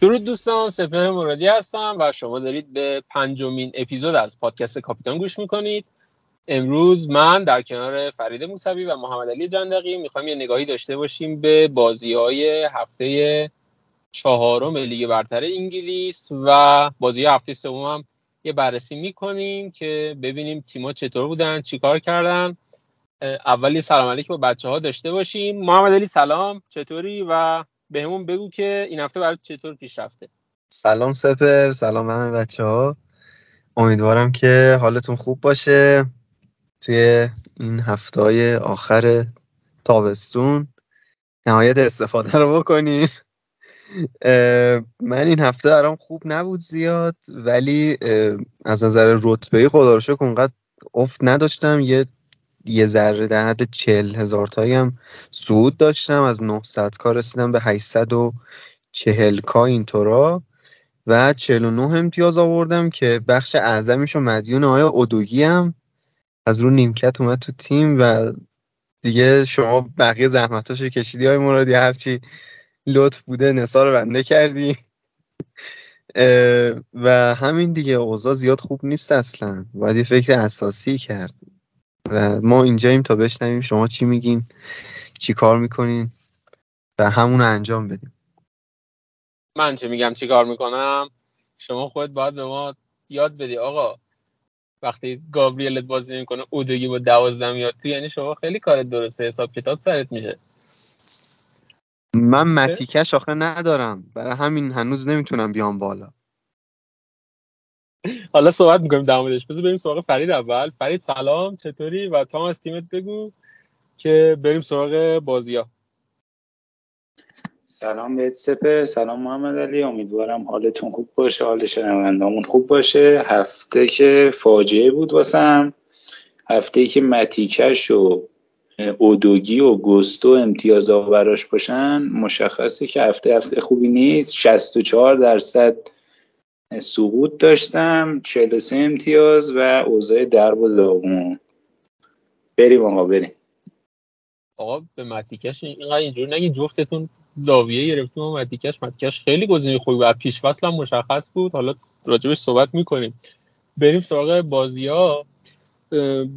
درود دوستان سپر مرادی هستم و شما دارید به پنجمین اپیزود از پادکست کاپیتان گوش می‌کنید. امروز من در کنار فرید موسوی و محمد علی جندقی می‌خوایم یه نگاهی داشته باشیم به بازی های هفته چهارم لیگ برتر انگلیس و بازی هفته سوم هم یه بررسی می‌کنیم که ببینیم تیما چطور بودن چیکار کردن. اولی سلام علیک با بچه ها داشته باشیم. محمد علی سلام. چطوری؟ و بهمون بگو که این هفته برای چطور پیش رفته سلام سپر سلام همه بچه ها امیدوارم که حالتون خوب باشه. توی این هفته های آخر تابستون نهایت استفاده رو بکنین. من این هفته برام خوب نبود زیاد ولی از نظر رتبه خدا رو شکر اونقدر افت نداشتم. یه یه ذره در حد چل هزار تایی هم صعود داشتم. از 900 کا رسیدم به 840 کا اینطورا. و 49 امتیاز آوردم که بخش اعظمیش و مدیون آیا اودوگی هم از رو نیمکت اومد تو تیم و دیگه شما بقیه زحمتاشو کشیدی های مرادی. هرچی لطف بوده نسا رو بنده کردی. و همین دیگه اوضاع زیاد خوب نیست اصلا. باید یه فکر اساسی کرد. و ما اینجاییم تا بشنویم شما چی میگین چی کار می‌کنین و همون انجام بدیم. من چه میگم چی کار می‌کنم؟ شما خود باید به ما یاد بدی آقا. وقتی گابریلت بازی نمی‌کنه اودوگی با دوازده میاد تو یعنی شما خیلی کار درسته حساب کتاب سرت میشه. من متیکش آخه ندارم. برای همین هنوز نمی‌تونم بیام بالا. حالا صحبت می‌کنیم در موردش. بذار بریم سراغ فرید اول. فرید سلام چطوری؟ و تا از تیمت بگو که بریم سراغ بازی سلام بهت سپه سلام محمد علی. امیدوارم حالتون خوب باشه حال شنوندامون خوب باشه. هفته که فاجعه بود واسم. هفته که متیکش و اودوگی و گستو امتیاز براش باشن مشخصه که هفته هفته خوبی نیست. 64 درصد سقوط داشتم 43 امتیاز و اوضاع درب و داغون بریم آقا بریم. آقا به متیکش اینقدر اینجور نگی جفتتون زاویه گرفتیم و متیکش متیکش خیلی گزینه خوبی و پیش فصل هم مشخص بود. حالا راجبش صحبت می‌کنیم. بریم سراغ بازی ها.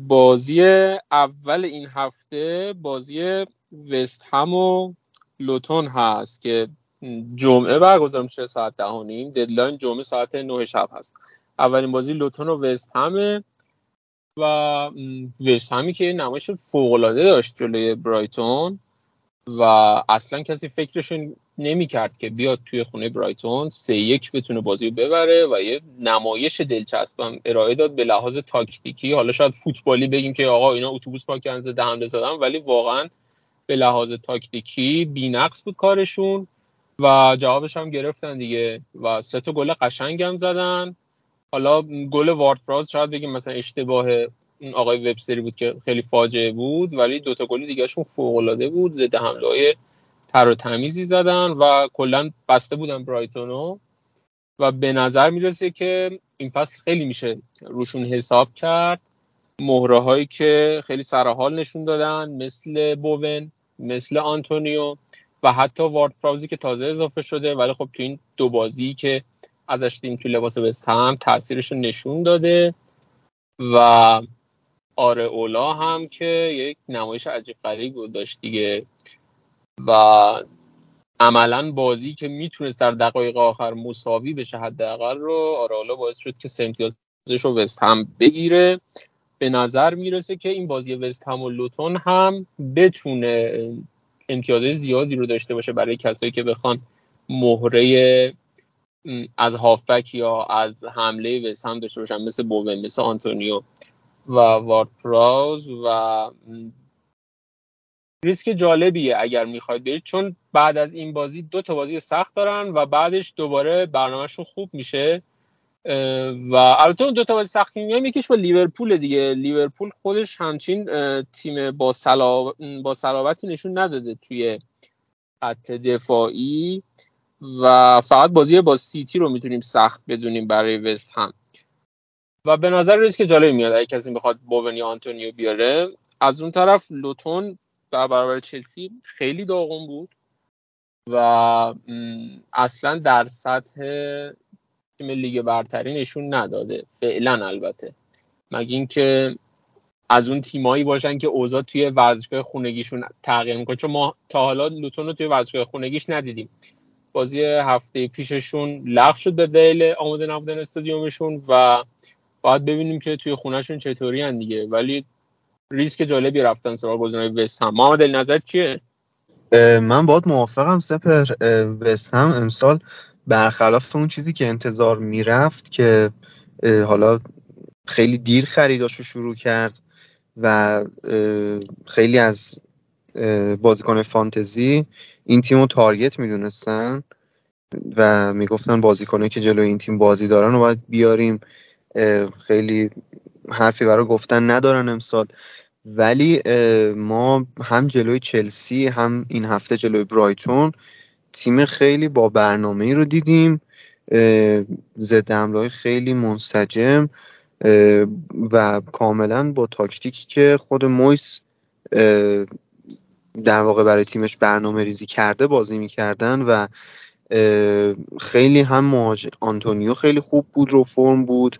بازی اول این هفته بازی وست هم و لوتون هست که جمعه برگزار میشه ساعت ده و نیم. ددلاین جمعه ساعت نه شب هست. اولین بازی لوتون و وست همه. و وست همی که نمایش فوقالعاده داشت جلوی برایتون. و اصلا کسی فکرشون نمی کرد که بیاد توی خونه برایتون. سه یک بتونه بازی رو ببره و یه نمایش دلچسبم ارائه داد به لحاظ تاکتیکی. حالا شاید فوتبالی بگیم که آقا اینا اتوبوس پاک ده حمله زدن ولی واقعا به لحاظ تاکتیکی بینقص بود کارشون. و جوابش هم گرفتن دیگه. و سه تا گل قشنگ هم زدن. حالا گل وارد شاید بگیم مثلا اشتباه این آقای وبستری بود که خیلی فاجعه بود ولی دوتا گل دیگهشون فوق العاده بود. ضد حمله تر و تمیزی زدن و کلا بسته بودن برایتونو و به نظر می‌رسه که این فصل خیلی میشه روشون حساب کرد. مهره هایی که خیلی سرحال نشون دادن مثل بوون مثل آنتونیو و حتی وارد پراوزی که تازه اضافه شده ولی خب تو این دو بازی که ازش دیم تو لباس بست هم تاثیرش رو نشون داده و آره اولا هم که یک نمایش عجیب غریب داشت دیگه و عملا بازی که می‌تونست در دقایق آخر مساوی بشه حداقل رو اولا باعث شد که سمتیازش رو وست هم بگیره. به نظر می‌رسه که این بازی وست هم و لوتون هم بتونه امتیاز زیادی رو داشته باشه برای کسایی که بخوان مهره از هافبک یا از حمله وست هم داشته باشن مثل بوون مثل آنتونیو و وارد پراوز و ریسک جالبیه اگر می‌خواید برید چون بعد از این بازی دو تا بازی سخت دارن و بعدش دوباره برنامهشون خوب میشه. و البته دو تا بازی سخت میگم یکیش با لیورپول دیگه. لیورپول خودش همچین تیم با با صلابتی نشون نداده توی خط دفاعی. و فقط بازی با سیتی رو می‌تونیم سخت بدونیم برای وستهم. و به نظر ریسک جالبی میاد اگه کسی بخواد بوون یا آنتونیو بیاره. از اون طرف لوتون در برابر چلسی خیلی داغون بود و اصلا در سطح تیم لیگ برتری نشون نداده. فعلا البته. مگه اینکه از اون تیمایی باشن که اوضاع توی ورزشگاه خونگیشون تغییر می‌کنه؟ چون ما تا حالا لوتون رو توی ورزشگاه خونگیش ندیدیم. بازی هفته پیششون لغو شد به دلیل آماده نبودن استادیومشون و باید ببینیم که توی خونهشون چطوری هن دیگه. ولی ریسک جالبی رفتن سراغ گزینه‌های وست هم. محمد نظر چیه؟ من باید موافقم سپر. وست هم امسال برخلاف اون چیزی که انتظار می‌رفت که حالا خیلی دیر خریداشو شروع کرد و خیلی از بازیکن فانتزی این تیم رو تارگت می‌دونستن و می‌گفتن بازیکنه که جلوی این تیم بازی دارن و باید بیاریم. خیلی حرفی برای گفتن ندارن امسال. ولی ما هم جلوی چلسی هم این هفته جلوی برایتون تیم خیلی با برنامه ای رو دیدیم ضد حمله خیلی منسجم و کاملا با تاکتیکی که خود مویس در واقع برای تیمش برنامه ریزی کرده بازی می‌کردن و خیلی هم آنتونیو خیلی خوب بود رو فرم بود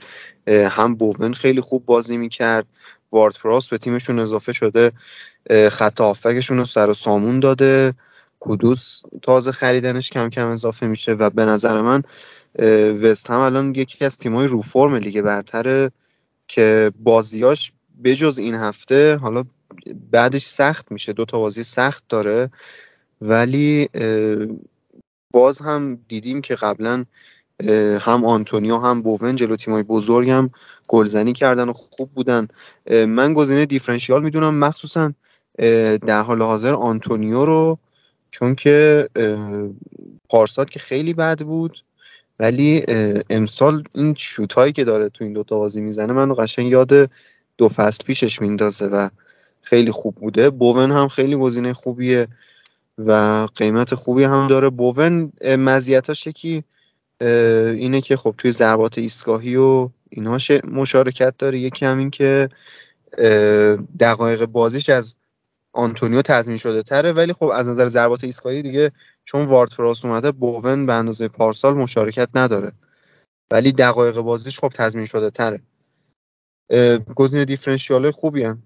هم بوون خیلی خوب بازی می‌کرد وارد پراس به تیمشون اضافه شده خط آفکشون رو سر و سامون داده. کودوس تازه خریدنش کم کم اضافه میشه و به نظر من وست هم الان یکی از تیمای رو فرم لیگ برتره که بازیاش بجز این هفته حالا بعدش سخت میشه دو تا بازی سخت داره. ولی باز هم دیدیم که قبلا هم آنتونیو هم بوون جلو تیمای بزرگ هم گلزنی کردن و خوب بودن. من گزینه differential می‌دونم مخصوصا در حال حاضر آنتونیو رو چون که پارسال که خیلی بد بود ولی امسال این شوت هایی که داره تو این دوتا بازی می‌زنه من قشنگ یاد دو فصل پیشش میندازه و خیلی خوب بوده. بوون هم خیلی گزینه خوبیه و قیمت خوبی هم داره. بوون مزیتاش یکی اینه که خب توی ضربات ایستگاهی و اینها مشارکت داره. یکی همین که دقایق بازیش از آنتونیو تضمین شده تره. ولی خب از نظر ضربات ایستگاهی دیگه چون وارد پراوس اومده بوون به اندازه پارسال مشارکت نداره. ولی دقایق بازیش خب تضمین شده تره. گزینه differential خوبی هم.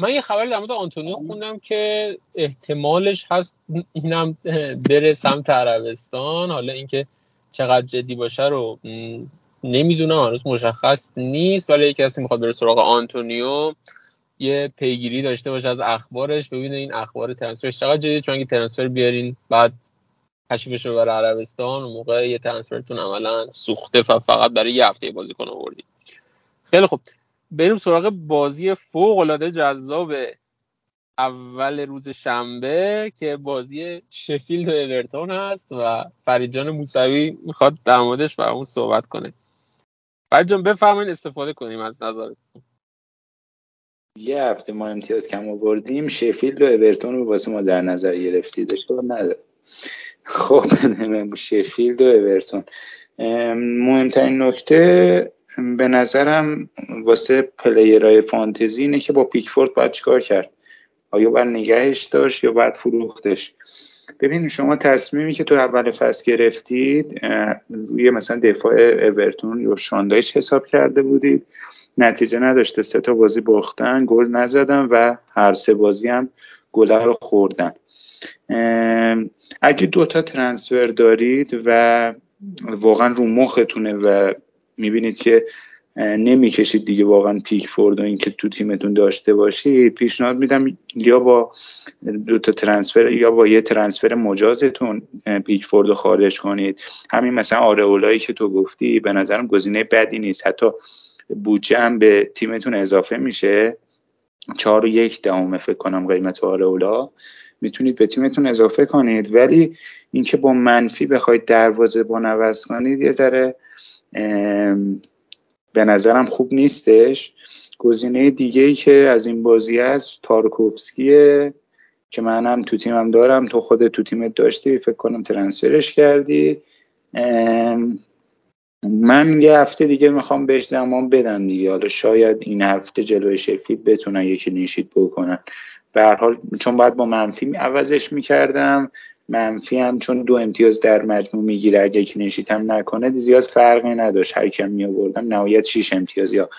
من یه خبر در مورد آنتونیو خوندم که احتمالش هست اینم بره سمت عربستان. حالا اینکه چقدر جدی باشه رو نمی‌دونم. هنوز مشخص نیست. ولی کسی می‌خواد بره سراغ آنتونیو یه پیگیری داشته باشه از اخبارش ببینه این اخبار ترنسفرش چقدر جدید چون اگه ترنسفر بیارین بعد تشریفش رو برای عربستان و موقع یه ترنسفرتون عملا سوخته فقط برای یه هفته بازیکن آوردی خیلی خوب. بریم سراغ بازی فوق العاده جذاب اول روز شنبه که بازی شفیلد و اورتون هست و فریجان موسوی می‌خواد در موردش برامون صحبت کنه. فرید جان بفرمایید استفاده کنیم از نظرتون. یه هفته ما امتیاز کم آوردیم شفیلد و اورتون رو واسه ما در نظر گرفتید اشکال نداره. خب شفیلد و اورتون. مهمترین نکته به نظرم واسه پلیرهای فانتزی اینه که با پیکفورد باید چیکار کرد؟ آیا باید نگهش داشت یا باید فروختش؟ ببین شما تصمیمی که تو اول فصل گرفتید روی مثلا دفاع اورتون یا شاندایش حساب کرده بودید؟ نتیجه نداشته سه تا بازی باختن گل نزدن و هر سه بازی هم گل رو خوردن. اگه دوتا ترنسفر دارید و واقعا رو مختونه و می‌بینید که نمی‌کشید دیگه واقعا پیک فورد و اینکه تو تیمتون داشته باشید. پیشنهاد میدم یا با دو تا ترنسفر یا با یه ترنسفر مجازتون پیک فورد رو خارج کنید. همین مثلا آرئولایی که تو گفتی به نظرم گزینه بدی نیست. حتی بودجه هم به تیمتون اضافه میشه. چهار و یک دهم فکر کنم قیمت آرئولا. می‌تونید به تیمتون اضافه کنید. ولی اینکه با منفی بخواید دروازه با کنید یه ذره به نظرم خوب نیستش. گزینه دیگه ای که از این بازی است تارکوفسکیه که منم تو تیمم دارم. تو خود تو تیمت داشتی فکر کنم ترنسفرش کردی. من یه هفته دیگه می‌خوام بهش زمان بدم دیگه. حالا شاید این هفته جلوی شفید بتونن یکی نیشید بکنن. به هر حال چون باید با منفی عوضش می‌کردم. منفی هم چون دو امتیاز در مجموع می‌گیره اگه کلینشیت هم نکنه زیاد فرقی نداشت. هر کم می آوردم نهایت 6 امتیاز یا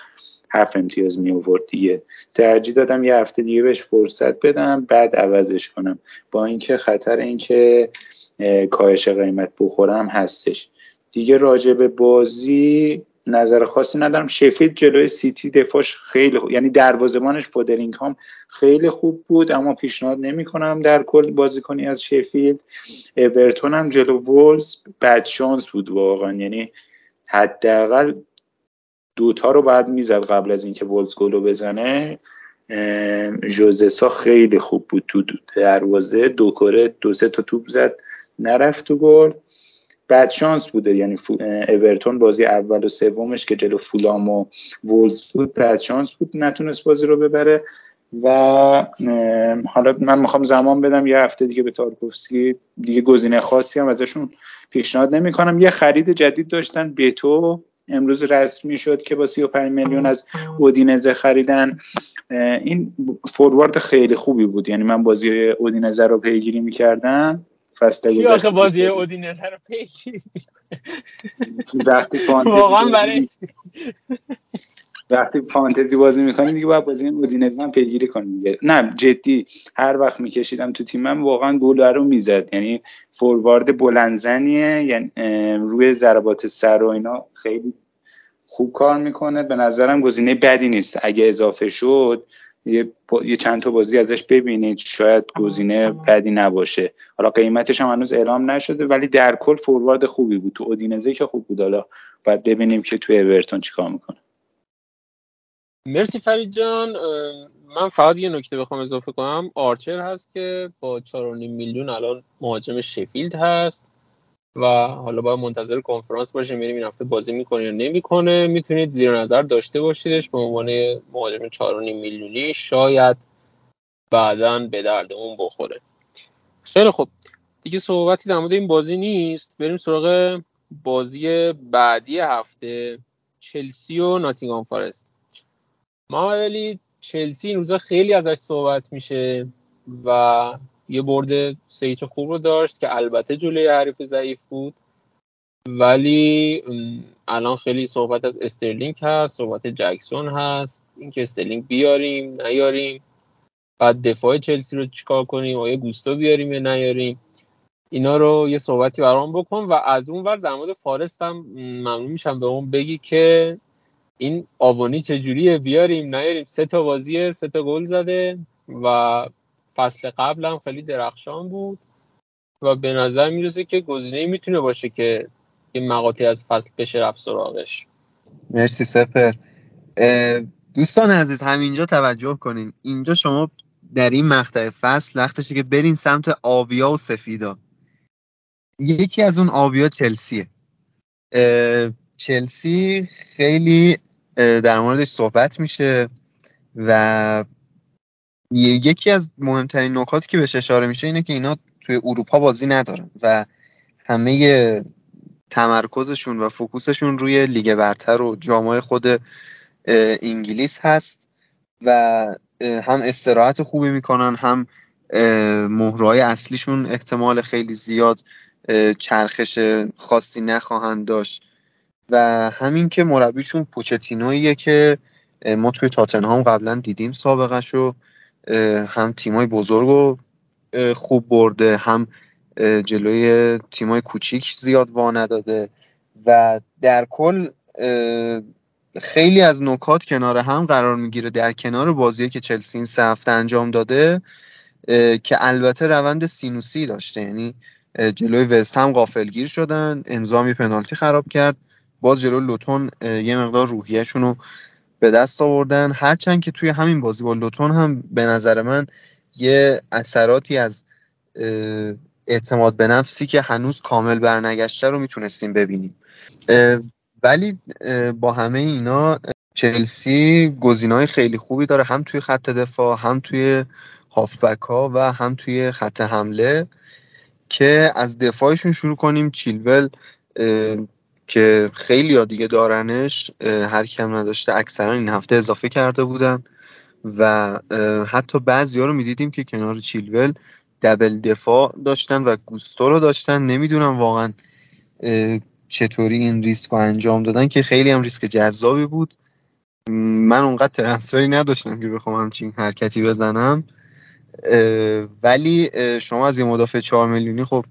هفت امتیاز می آورد دیگه. ترجیح دادم یه هفته دیگه بهش فرصت بدم بعد عوضش کنم. با اینکه خطر اینکه کاهش قیمت بخورم هستش. دیگه راجع به بازی نظر خاصی ندارم. شفید جلوی سیتی دفاعش خیلی خوب یعنی دروازه‌بانش هم خیلی خوب بود اما پیشنهاد نمی کنم در کل بازیکنی از شفیلد. اورتون هم جلو وولز بد شانس بود واقعا. یعنی حداقل دوتا رو بعد می‌زد قبل از اینکه وولز گلو بزنه. جوزسا خیلی خوب بود تو دروازه. دو کره دو سه تا توپ زد نرفت تو گل. بعد شانس بوده. یعنی اورتون بازی اول و سومش که جلو فولام و وولز بود بعد شانس بود نتونست بازی رو ببره. و حالا من می‌خوام زمان بدم. یه هفته دیگه به تارکوفسکی دیگه گزینه خاصی هم ازشون پیشنهاد نمی کنم یه خرید جدید داشتن. بتو امروز رسمی شد که با 35 میلیون از اودینزه خریدن. این فوروارد خیلی خوبی بود. یعنی من بازی اودینزه رو پیگیری می‌کردم. فصل گذشته بازی اودینزه رو پیگیری وقتی واقعا برای وقتی فانتزی بازی می‌کنی دیگه باید بازی اودینزه هم پیگیری کنی نه جدی هر وقت میکشیدم تو تیمم واقعا گل رو می‌زد. یعنی فوروارد بلندزنیه یعنی روی ضربات سر و اینا خیلی خوب کار می‌کنه. به نظرم گزینه بدی نیست. اگه اضافه شد یه, یه چند تا بازی ازش ببینید. شاید گزینه بدی نباشه. حالا قیمتش هم هنوز اعلام نشده ولی در کل فوروارد خوبی بود. تو اودینزه که خوب بود. حالا باید ببینیم که تو اورتون چیکار می‌کنه. مرسی فرید جان. من فقط یه نکته بخوام اضافه کنم. آرچر هست که با 4.5 میلیون الان مهاجم شفیلد هست. و حالا باید منتظر کنفرانس باشیم ببینیم این هفته بازی می‌کنه یا نمی‌کنه. می‌تونید زیر نظر داشته باشیدش به عنوان مهاجم 4.5 میلیونی. شاید بعدا به دردمون بخوره. خیلی خوب. دیگه صحبتی در مورد این بازی نیست. بریم سراغ بازی بعدی هفته. چلسی و ناتینگهام فارست. محمد علی چلسی این روزا خیلی ازش صحبت میشه و یه برد سه هیچ خوب رو داشت که البته جلوی حریف ضعیف بود. ولی الان خیلی صحبت از استرلینگ هست صحبت جکسون هست. اینکه استرلینگ بیاریم نیاریم. بعد دفاع چلسی رو چیکار کنیم؟ آیا گوستو بیاریم یا نیاریم؟ اینا رو یه صحبتی برام بکن و از اون ور در مورد فارست هم ممنون میشم به اون بگی که این آوانی چجوریه؟ بیاریم نیاریم. سه تا بازیه سه تا گل زده و فصل قبل هم خیلی درخشان بود و به نظر می‌رسه که گزینه می‌تونه باشه که یه مقاطعی از فصل بشه رفت سراغش. مرسی سپر. دوستان عزیز همینجا توجه کنین. اینجا شما در این مقطع فصل وقتشه که برین سمت آبیا و سفیدا. یکی از اون آبیا چلسیه. چلسی خیلی در موردش صحبت میشه و یکی از مهمترین نکاتی که بهش اشاره میشه اینه که اینا توی اروپا بازی ندارن و همه تمرکزشون و فوکوسشون روی لیگ برتر و جامعه خود انگلیس هست و هم استراحت خوبی می‌کنن هم مهرهای اصلیشون احتمال خیلی زیاد چرخش خاصی نخواهند داشت. و همین که مربیشون پوچتینویه که ما توی تاتنهام قبلا دیدیم سابقش رو هم تیمای بزرگ رو خوب برده هم جلوی تیمای کوچیک زیاد وا نداده. و در کل خیلی از نکات کنار هم قرار می‌گیره. در کنار بازی که چلسی این سه انجام داده که البته روند سینوسی داشته. یعنی جلوی وست هم غافلگیر شدن. انظامی پنالتی خراب کرد. باز جلوی لوتون یه مقدار روحیهشون رو به دست آوردن. هرچند که توی همین بازی با لوتون هم به نظر من یه اثراتی از اعتماد به نفسی که هنوز کامل برنگشته رو می‌تونستیم ببینیم. ولی با همه اینا چلسی گزینای خیلی خوبی داره هم توی خط دفاع هم توی هافبک ها و هم توی خط حمله که از دفاعشون شروع کنیم. چیلول که خیلی ها دیگه دارنش هر کم نداشته اکثرا این هفته اضافه کرده بودن و حتی بعضی ها رو می‌دیدیم که کنار چیلول دبل دفاع داشتن و گوستو رو داشتن. نمی‌دونم واقعا چطوری این ریسک رو انجام دادن که خیلی هم ریسک جذابی بود. من اونقدر ترنسفری نداشتم که بخوام همچین حرکتی بزنم. ولی شما از یه مدافع 4 میلیونی خب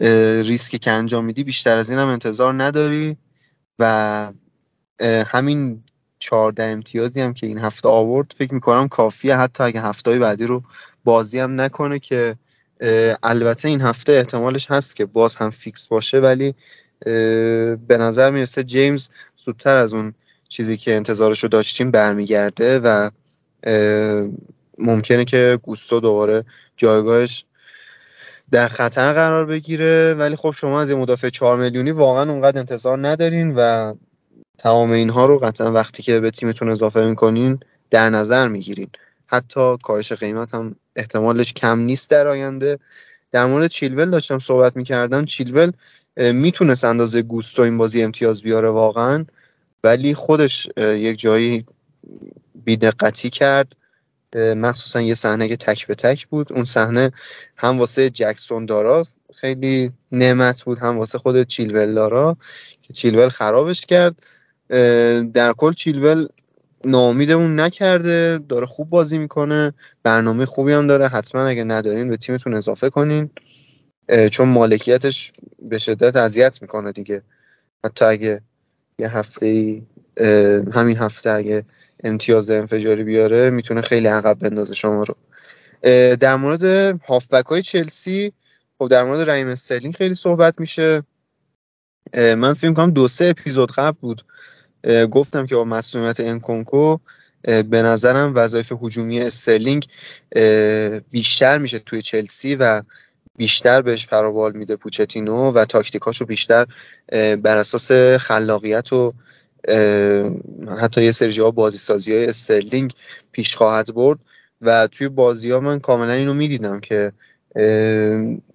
ریسک که انجام میدی بیشتر از این هم انتظار نداری و همین 14 امتیازی هم که این هفته آورد فکر می‌کنم کافیه حتی اگه هفته بعدی رو بازی هم نکنه که البته این هفته احتمالش هست که باز هم فیکس باشه ولی به نظر می‌رسه جیمز زودتر از اون چیزی که انتظارش رو داشتیم برمیگرده و ممکنه که گوستو دوباره جایگاهش در خطر قرار بگیره. ولی خب شما از یه مدافع 4 میلیونی واقعا اونقدر انتظار ندارین و تمام اینها رو قطعا وقتی که به تیمتون اضافه می‌کنین در نظر می‌گیرین. حتی کاهش قیمت هم احتمالش کم نیست در آینده. در مورد چیلول داشتم صحبت می‌کردم. چیلول می‌تونست اندازه گوستو این بازی امتیاز بیاره واقعا ولی خودش یک جایی بیدقتی کرد. مخصوصا یه صحنه که تک به تک بود. اون صحنه هم واسه جکسون دارا خیلی نعمت بود هم واسه خود چیلول دارا که چیلول خرابش کرد. در کل چیلول ناامیدمون نکرده داره خوب بازی می‌کنه برنامه خوبی هم داره. حتما اگه ندارین به تیمتون اضافه کنین. چون مالکیتش به شدت اذیت می‌کنه دیگه. حتی اگه یه هفته همین هفته اگه امتیاز انفجاری بیاره می‌تونه خیلی عقب بندازه شما رو. در مورد هافبک های چلسی خب در مورد رحیم استرلینگ خیلی صحبت میشه. من فکر کنم دو سه اپیزود قبل بود. گفتم که با مصدومیت انکونکو به نظرم وظایف هجومی استرلینگ بیشتر میشه توی چلسی و بیشتر بهش پروبال میده پوچتینو و تاکتیکاشو بیشتر بر اساس خلاقیت و حتی یه سری جاها بازی سازی های استرلینگ پیش خواهد برد و توی بازی ها من کاملا اینو می‌دیدم که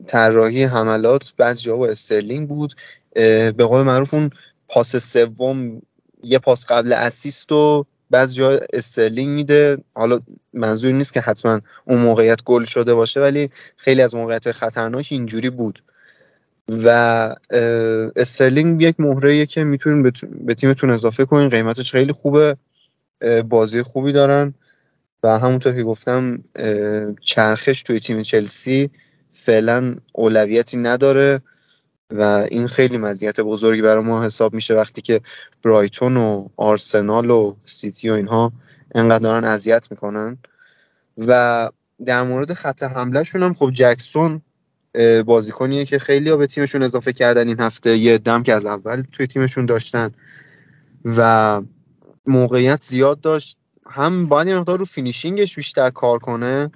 طراحی حملات بعضی جاها با استرلینگ بود. به قول معروف اون پاس سوم یه پاس قبل assist و بعض جا استرلینگ میده. حالا منظور نیست که حتما اون موقعیت گل شده باشه ولی خیلی از موقعیت خطرناک اینجوری بود. و استرلینگ یک مهره که می‌تونین به تیمتون اضافه کنین. قیمتش خیلی خوبه. بازی خوبی دارن. و همونطور که گفتم چرخش توی تیم چلسی فعلا اولویتی نداره و این خیلی مزیت بزرگی برای ما حساب میشه وقتی که برایتون و آرسنال و سیتی و اینها انقدر دارن اذیت می‌کنن. و در مورد خط حملهشون هم خب جکسون بازیکنیه که خیلی ها به تیمشون اضافه کردن این هفته. یه دم که از اول توی تیمشون داشتن. و موقعیت زیاد داشت. هم باید یه مقدار رو finishing ش بیشتر کار کنه.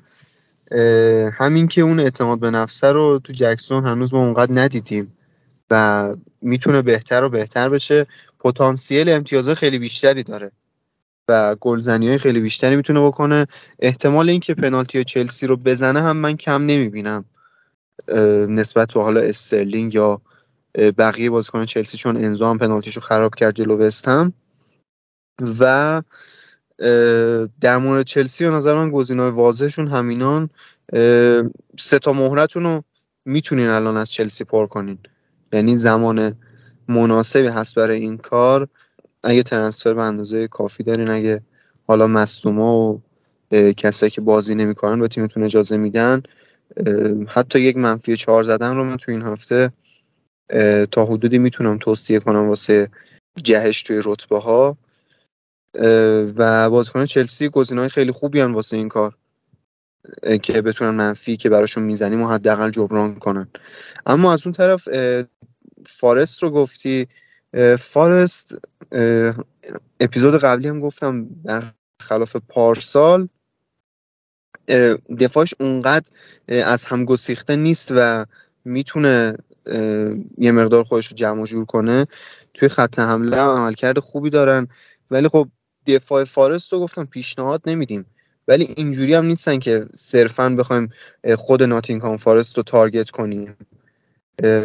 همین که اون اعتماد به نفسه رو تو جکسون هنوز ما اونقدر ندیدیم. و می‌تونه بهتر و بهتر بشه. پتانسیل امتیازه خیلی بیشتری داره. و گلزنی های خیلی بیشتری می‌تونه بکنه. احتمال اینکه پنالتی چلسی رو بزنه هم من کم نمی‌بینم. نسبت به حالا استرلینگ یا بقیه بازیکن چلسی چون انزو پنالتیشو خراب کرد جلو بستم و در مورد چلسی به نظر من گزینه‌های واضحشون همینان. سه تا مهرتون رو می‌تونین الان از چلسی پر کنین. یعنی زمان مناسبی هست برای این کار. اگه ترنسفر به اندازه کافی دارین اگه حالا مصدوما و کسایی که بازی نمی‌کنن به تیمتون اجازه میدن حتی یک منفی چهار زدن رو من تو این هفته تا حدودی می‌تونم توصیه کنم واسه جهش توی رتبه ها و بازیکن چلسی های خیلی خوبی هم واسه این کار که بتونن منفی که براشون می‌زنیم و حداقل جبران کنن. اما از اون طرف فارست رو گفتی. فارست اپیزود قبلی هم گفتم در خلاف پارسال دفاعش اونقدر از هم گسیخته نیست و می‌تونه یه مقدار خودش رو جمع جور کنه. توی خط حمله هم عملکرد خوبی دارن. ولی خب دفاع فارست رو گفتم پیشنهاد نمیدیم. ولی اینجوری هم نیستن که صرفا بخوایم خود ناتینگهام فارست رو تارگت کنیم.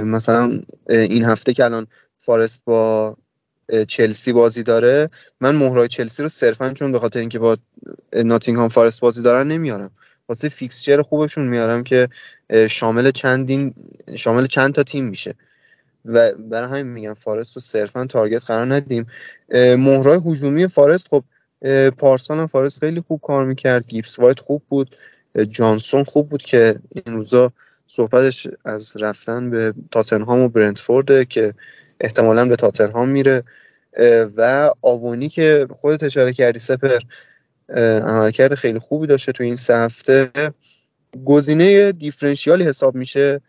مثلا این هفته که الان فارست با چلسی بازی داره. من مهرای چلسی رو صرفا چون به خاطر اینکه با ناتینگهام فارست بازی دارن نمیارم. واسه fixture خوبشون میارم که شامل چندین شامل چند تا تیم میشه. و برای همین میگم فارست رو صرفا target قرار ندیم. مهره‌های هجومی فارست خب پارسال هم فارست خیلی خوب کار می‌کرد. گیبس وایت خوب بود. جانسون خوب بود که این روزا صحبتش از رفتن به تاتنهام و برنتفورد که احتمالا به تاتنهام میره. و آوونی که خودت اشاره کردی سپر عملکرد خیلی خوبی داشته تو این سه هفته. گزینه دیفرنشیالی حساب میشه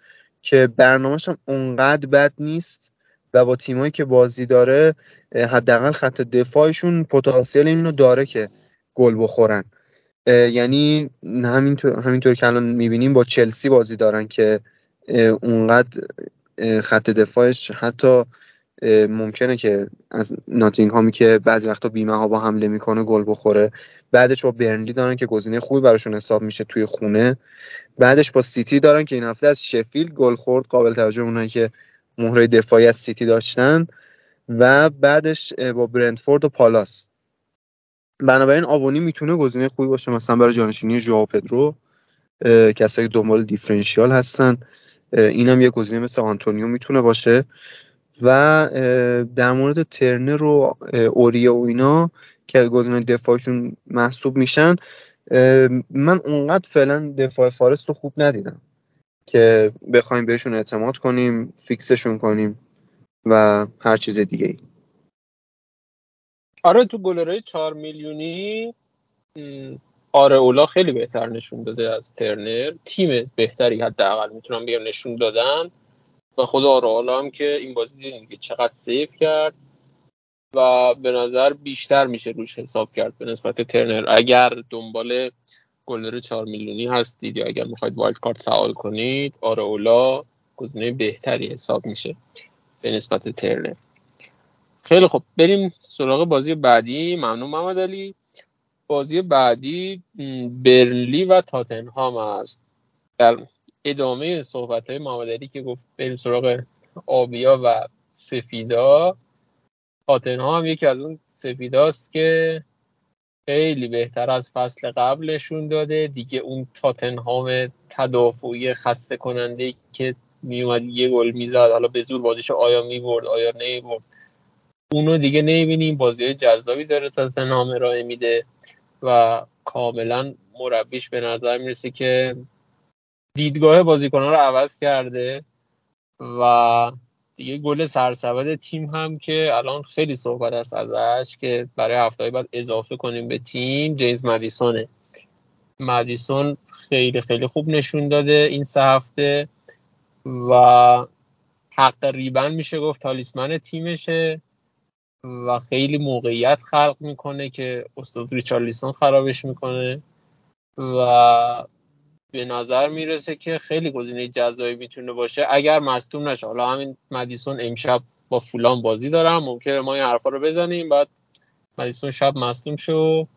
که برنامهش هم اونقدر بد نیست و با تیمایی که بازی داره حداقل خط دفاعشون پتانسیل اینو داره که گل بخورن. یعنی همینطور همینطور که الان می‌بینیم با چلسی بازی دارن که اونقدر خط دفاعش حتی ممکنه که از ناتینگ هامی که بعضی وقتا بیمه ها با حمله می‌کنه گل بخوره. بعدش با برنلی دارن که گزینه خوبی براشون حساب میشه توی خونه. بعدش با سیتی دارن که این هفته از شفیل گل خورد قابل توجه اونایی که مهره دفاعی از سیتی داشتن. و بعدش با برندفورد و پالاس. بنابراین آوونی می‌تونه گزینه خوبی باشه مثلا برای جانشینی ژائو پدرو کسایی دنبال differential هستن. اینم یه گزینه مثل آنتونیو می‌تونه باشه. و در مورد ترنر و اوریه و اینا که گزینه دفاعشون محسوب میشن من اونقدر فعلا دفاع فارست رو خوب ندیدم که بخوایم بهشون اعتماد کنیم فیکسشون کنیم و هر چیز دیگه ای آره تو گلرهای چهار میلیونی آرئولا خیلی بهتر نشون داده از ترنر. تیم بهتری حداقل می‌تونم بگم نشون دادن. و خود آرئولا هم که این بازی دیدیم که چقدر save کرد و به نظر بیشتر میشه روش حساب کرد به نسبت ترنر. اگر دنبال گلر 4 میلیونی هستید یا اگر می‌خواید wild card فعال کنید آرئولا گزینه بهتری حساب میشه به نسبت ترنر. خیلی خب بریم سراغ بازی بعدی. ممنون محمد علی. بازی بعدی برنلی و تاتنهام است. در ادامه صحبت های محمد که گفت بریم سراغ آبیا و سفیدا. تاتنهام هم یکی از اون سفیداست که خیلی بهتر از فصل قبلشون داده. دیگه اون تاتنهام تدافعی خسته کننده که میومد یه گل می‌زد حالا به زور بازیشو آیا می‌برد آیا نمی‌برد اونو دیگه نمی‌بینیم. بازی جذابی داره تاتنهام ارائه میده و کاملا مربیش به نظر می‌رسه که دیدگاه بازیکنان رو عوض کرده و دیگه گل سرسبد تیم هم که الان خیلی صحبت است ازش که برای هفته بعد اضافه کنیم به تیم جیمز مدیسونه. مدیسون خیلی خیلی خوب نشون داده این سه هفته و تقریبا میشه گفت تالیسمن تیمشه و خیلی موقعیت خلق می‌کنه که استاد ریچارلیسون خرابش می‌کنه و به نظر می‌رسه که خیلی گزینه جذابی می‌تونه باشه. اگر مصدوم نشه حالا همین مدیسون امشب با فولان بازی دارم ممکنه ما این حرفا رو بزنیم بعد مدیسون شب مصدوم شو.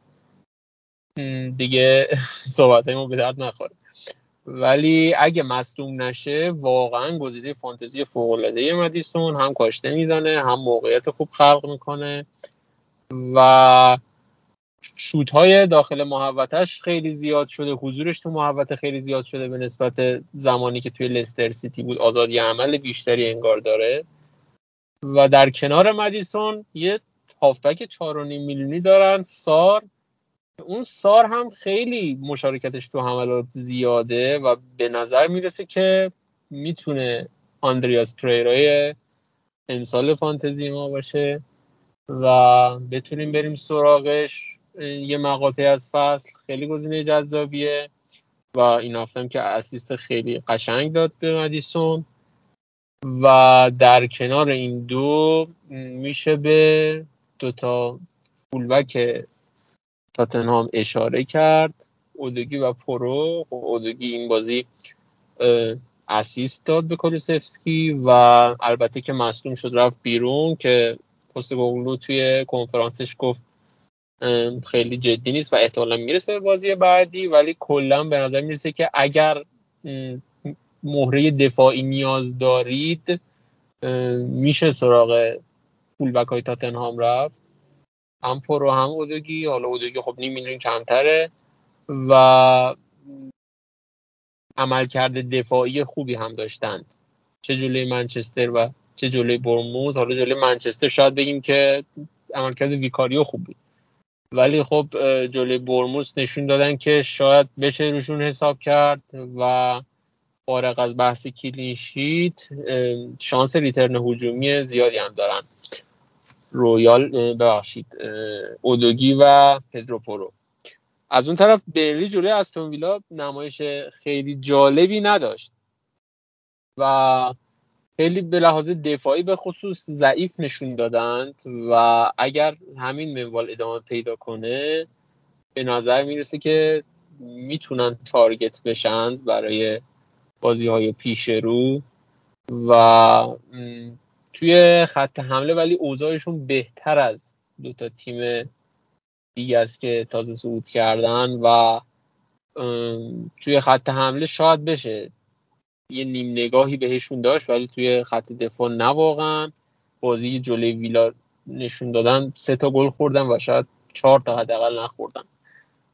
دیگه صحبت ما به درد نخوره. ولی اگه مصدوم نشه واقعا گزینه فانتزی فوق العاده مدیسون هم کاشته می‌زنه هم موقعیت خوب خلق می‌کنه و شوت های داخل محوتش خیلی زیاد شده. حضورش تو محوطه خیلی زیاد شده به نسبت زمانی که توی لستر سیتی بود. آزادی عمل بیشتری انگار داره. و در کنار مدیسون یه هافبک 4.5 میلیونی دارن. سار اون سار هم خیلی مشارکتش تو حملات زیاده و به نظر می‌رسه که می‌تونه آندریاس پریرای امسال فانتزی ما باشه و بتونیم بریم سراغش. یه مقاطع از فصل خیلی گزینه جذابیه. و این هفتم که اسیست خیلی قشنگ داد به مدیسون. و در کنار این دو میشه به دوتا فولبک تاتنهام اشاره کرد. اودگی و پرو. اودگی این بازی اسیست داد به کولوسفسکی و البته که مصدوم شد رفت بیرون که پست توی کنفرانسش گفت خیلی جدی نیست و احتمالا می‌رسه به بازی بعدی ولی کلا به نظر می‌رسه که اگر مهره دفاعی نیاز دارید میشه سراغ فول های تاتنهام رفت. هم پرو هم اودوگی حالا اودوگی خب نیم میلیون کمتره و عملکرد دفاعی خوبی هم داشتند. چه جلوی منچستر و چه جلوی برموز حالا جلوی منچستر شاید بگیم که عملکرد ویکاریو خوب بود. ولی خب جلوی برموز نشون دادن که شاید بشه روشون حساب کرد و فارغ از بحث clean sheet شانس return هجومی زیادی هم دارن. رویال ببخشید اودوگی و پدروپورو از اون طرف برنلی جلوی استون ویلا نمایش خیلی جالبی نداشت و خیلی به لحاظ دفاعی به خصوص ضعیف نشون دادند و اگر همین منوال ادامه پیدا کنه به نظر می‌رسه که می‌تونن تارگت بشند برای بازی های پیش رو و توی خط حمله ولی اوضاعشون بهتر از دو تا تیم دیگه است که تازه صعود کردن و توی خط حمله شاید بشه. یه نیم نگاهی بهشون داشت ولی توی خط دفاع نه واقعا. بازی جلوی ویلا نشون دادن سه تا گل خوردن و شاید چهار تا حداقل نخوردن.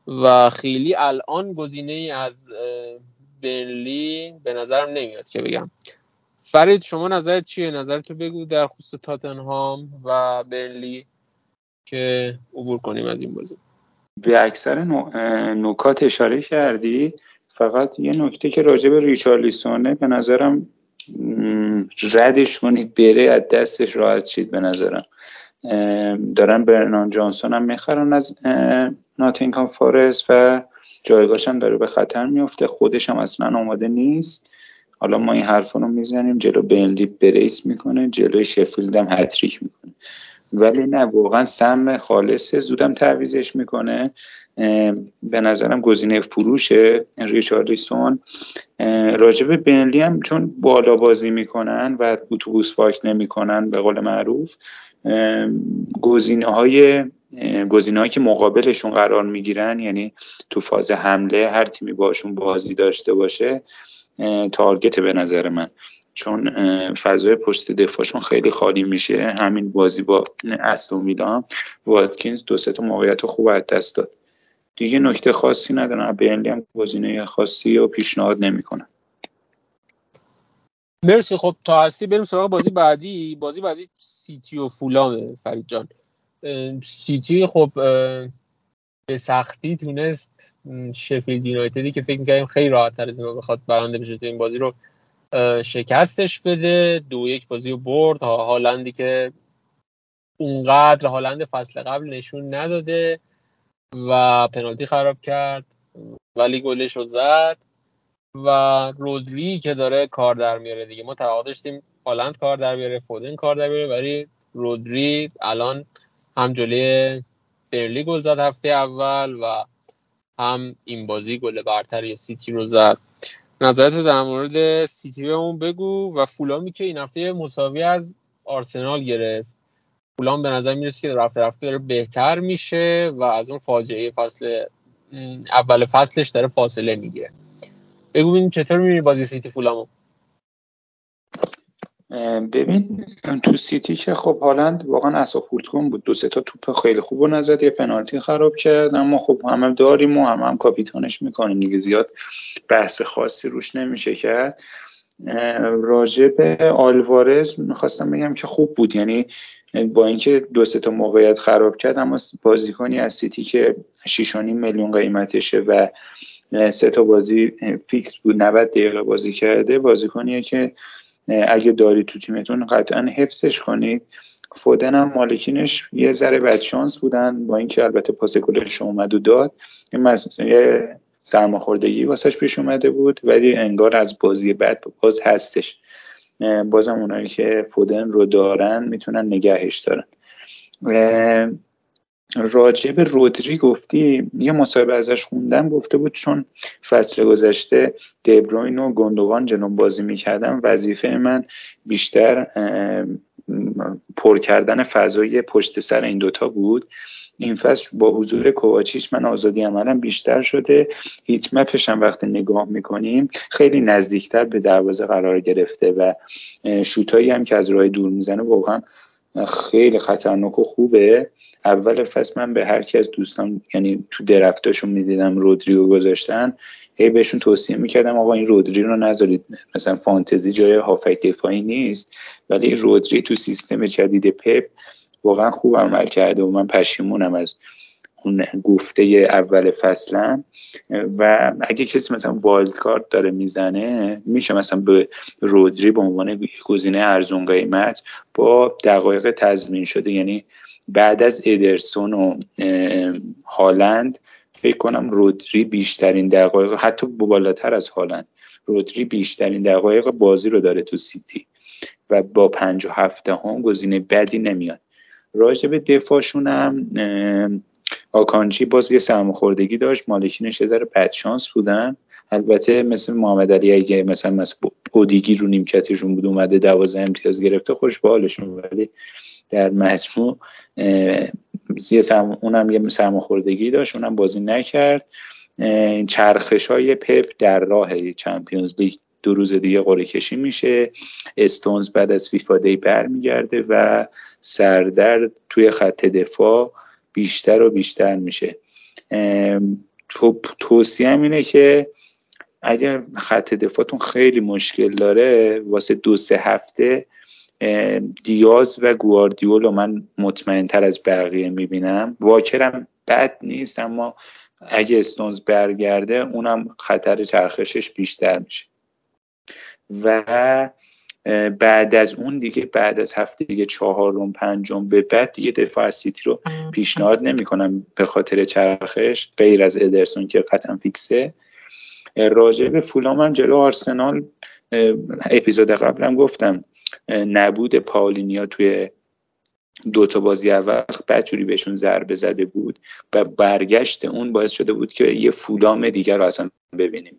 و خیلی الان گزینه ای از برلی به نظرم نمیاد که بگم. فرید شما نظرت چیه؟ نظرتو بگو در خصوص تاتنهام و برلی که عبور کنیم از این بازی. به اکثر نکات اشاره کردی. فقط یه نکته که راجع به ریچارلیسونه به نظرم ردش کنید بره از دستش راحت شید به نظرم. دارن برنان جانسون هم می‌خرن از ناتینگهام فارست و جایگاهش هم داره به خطر میفته خودش هم اصلا آماده نیست. حالا ما این حرف رو می‌زنیم جلو بینلی بریس می‌کنه جلو شفیلد هم هتریک می‌کنه. ولی نه واقعا سم خالصه. زودم تعویزش می‌کنه. به نظرم گزینه فروشه ریچاردیسون. راجب بینلی هم چون بالا بازی می‌کنن و اتوبوس پارک نمی‌کنن به قول معروف گزینه های گزینه که مقابلشون قرار می‌گیرن یعنی تو فاز حمله هر تیمی باشون بازی داشته باشه تارگت به نظر من. چون فضای پشت دفاعشون خیلی خالی میشه. همین بازی با استون ویلا واتکینز دو سه تا موقعیت خوب از دست داد. دیگه نکته خاصی ندارن بینلی هم گزینه خاصی رو پیشنهاد نمی‌کنن مرسی. خب تا هستی بریم سراغ بازی بعدی. بازی بعدی سیتی و فولامه فرید جان. سیتی خب به سختی تونست شفیلد یونایتدی که فکر می‌کنیم خیلی راحت تر از این بخواد برنده بشه تو این بازی رو شکستش بده دو یک بازی رو برد. هالندی که اونقدر هالند فصل قبل نشون نداده و پنالتی خراب کرد ولی گلش رو زد و رودری که داره کار در میاره دیگه. ما توقع داشتیم هالند کار در بیاره فودن کار در بیاره ولی رودری الان هم جلوی برلی گل زد هفته اول و هم این بازی گل برتری سیتی رو زد. نظرت در مورد سیتی بهمون بگو و فولامی که این هفته مساوی از آرسنال گرفت. فولام به نظر می‌رسه که رفته رفته داره بهتر میشه و از اون فاجعه فصل اول فصلش داره فاصله می‌گیره. بگو ببین چطور می‌بینی بازی سیتی فولامو؟ ببین تو سیتی که خب هالند واقعا اصاب کن بود. دو سه تا توپ خیلی خوب و نزد یه پنالتی خراب کرد. اما خب همه داریم و همه هم کاپیتانش می‌کنیم. دیگه زیاد بحث خاصی روش نمیشه کرد. راجع به آلوارز می‌خواستم بگم که خوب بود. یعنی با اینکه دو سه تا موقعیت خراب کرد اما بازیکنی از سیتی که 6.5 میلیون قیمتشه و سه تا بازی فیکس بود 90 دقیقه بازی کرده بازیکنیه که اگه داری تو تیمتون قطعا حفظش کنید. فودن هم مالکینش یه ذره بد شانس بودن با اینکه البته پاس گلش اومد و داد. یه سرماخوردگی واسش پیش اومده بود ولی انگار از بازی بعد باز هستش. بازم اونایی که فودن رو دارن می‌تونن نگهش دارن. راجع به رودری گفتی یه مصاحبه ازش خوندم گفته بود چون فصل گذشته دبروین و گندوان جنوب بازی می‌کردم وظیفه من بیشتر پر کردن فضای پشت سر این دوتا بود. این فصل با حضور کوواچیچ من آزادی عملم بیشتر شده. هیت مپش وقتی نگاه می‌کنیم خیلی نزدیکتر به دروازه قرار گرفته و شوتایی هم که از راه دور می‌زنه واقعا خیلی خطرناک و خوبه. اول فصل من به هر کی از دوستان یعنی تو درفتاشون می‌دیدم رودریو گذاشتن هی بهشون توصیه می‌کردم آقا این رودری رو نذارید مثلا فانتزی جای هافک دفاعی نیست. ولی رودری تو سیستم جدید پپ واقعا خوب عمل کرده و من پشیمونم از اون گفته اول فصلم. و اگه کسی مثلا وایلد کارت داره می‌زنه میشه مثلا به رودری به عنوان گزینه ارزون قیمت با دقایق تضمین شده یعنی بعد از ادرسون و هالند فکر کنم رودری بیشترین دقایق حتی بالاتر از هالند رودری بیشترین دقایق بازی رو داره تو سیتی و با پنج و هفته هم گزینه بدی نمیاد. راجع به دفاعشون هم آکانچی باز یه سرماخوردگی داشت مالکینش یه ذره بدشانس بودن. البته مثل محمد علی اگه مثلا مثل اودیگی رو نیمکتشون بود اومده دوازه امتیاز گرفته خوش به حالشون ولی در مجموع اونم یه سرماخوردگی داشت اونم بازی نکرد. چرخش های پپ در راه چمپیونز لیگ دو روز دیگه قرعه کشی میشه. استونز بعد از فیفا دی برمیگرده و سردرد توی خط دفاع بیشتر و بیشتر میشه. توصیه اینه که اگر خط دفاعتون خیلی مشکل داره واسه دو سه هفته دیاز و گواردیول من مطمئن تر از بقیه می‌بینم. واکرم بد نیست اما اگه استونز برگرده اونم خطر چرخشش بیشتر میشه. و بعد از اون دیگه بعد از هفته دیگه چهارم پنجم به بعد دیگه دفاع سیتی رو پیشنهاد نمی‌کنم به خاطر چرخش. غیر از ادرسون که قطعا فیکسه. راجع به فولام هم جلو آرسنال اپیزود قبلم گفتم. نبود. پاولینیا توی دو تا بازی اول بدجوری بهشون ضربه زده بود و برگشت اون باعث شده بود که یه فولام دیگر رو اصلا ببینیم.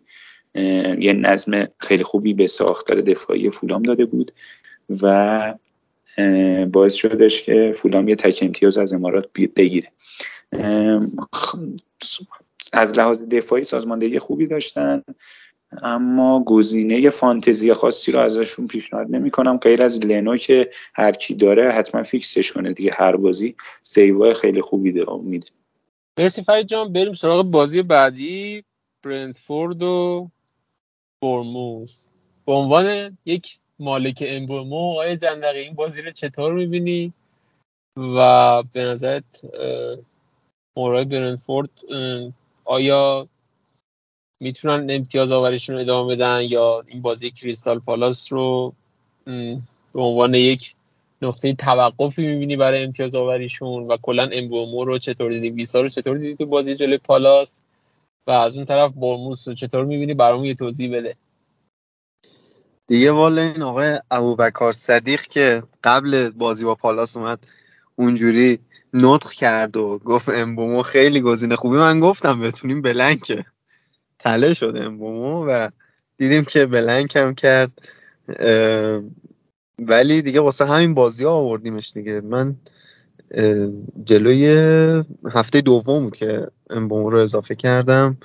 یه نظم خیلی خوبی به ساختار دفاعی فولام داده بود و باعث شدش که فولام یه تک امتیاز از امارات بگیره. از لحاظ دفاعی سازماندهی خوبی داشتن. اما گزینه فانتزی خاصی رو ازشون پیشنهاد نمی کنم غیر از لنو که هر کی داره حتما فیکسش کنه دیگه. هر بازی سیوای خیلی خوبی میده. مرسی فرید جان. بریم سراغ بازی بعدی. برنتفورد و برموز به عنوان یک مالک امبومو آقای جندقی این بازی رو چطور می‌بینی؟ و به نظرت مورای برنفورد آیا می‌تونن امتیاز آوریشون ادامه بدن یا این بازی کریستال پالاس رو به عنوان یک نقطه توقفی می‌بینی برای امتیاز آوریشون و کلا امبومو رو چطور دیدی؟ ویسا رو چطور دیدی تو بازی جلوی پالاس؟ و از اون طرف برموس رو چطور می‌بینی؟ برامون یه توضیح بده. دیگه والا این آقای ابوبکر صدیق که قبل بازی با پالاس اومد اونجوری نطق کرد و گفت امبومو خیلی گزینه خوبی. من گفتم بتونیم بلنکه. تله شد امبومو و دیدیم که بلنک هم کرد ولی دیگه واسه همین بازی ها آوردیمش دیگه. من جلوی هفته دوم که امبومو رو اضافه کردم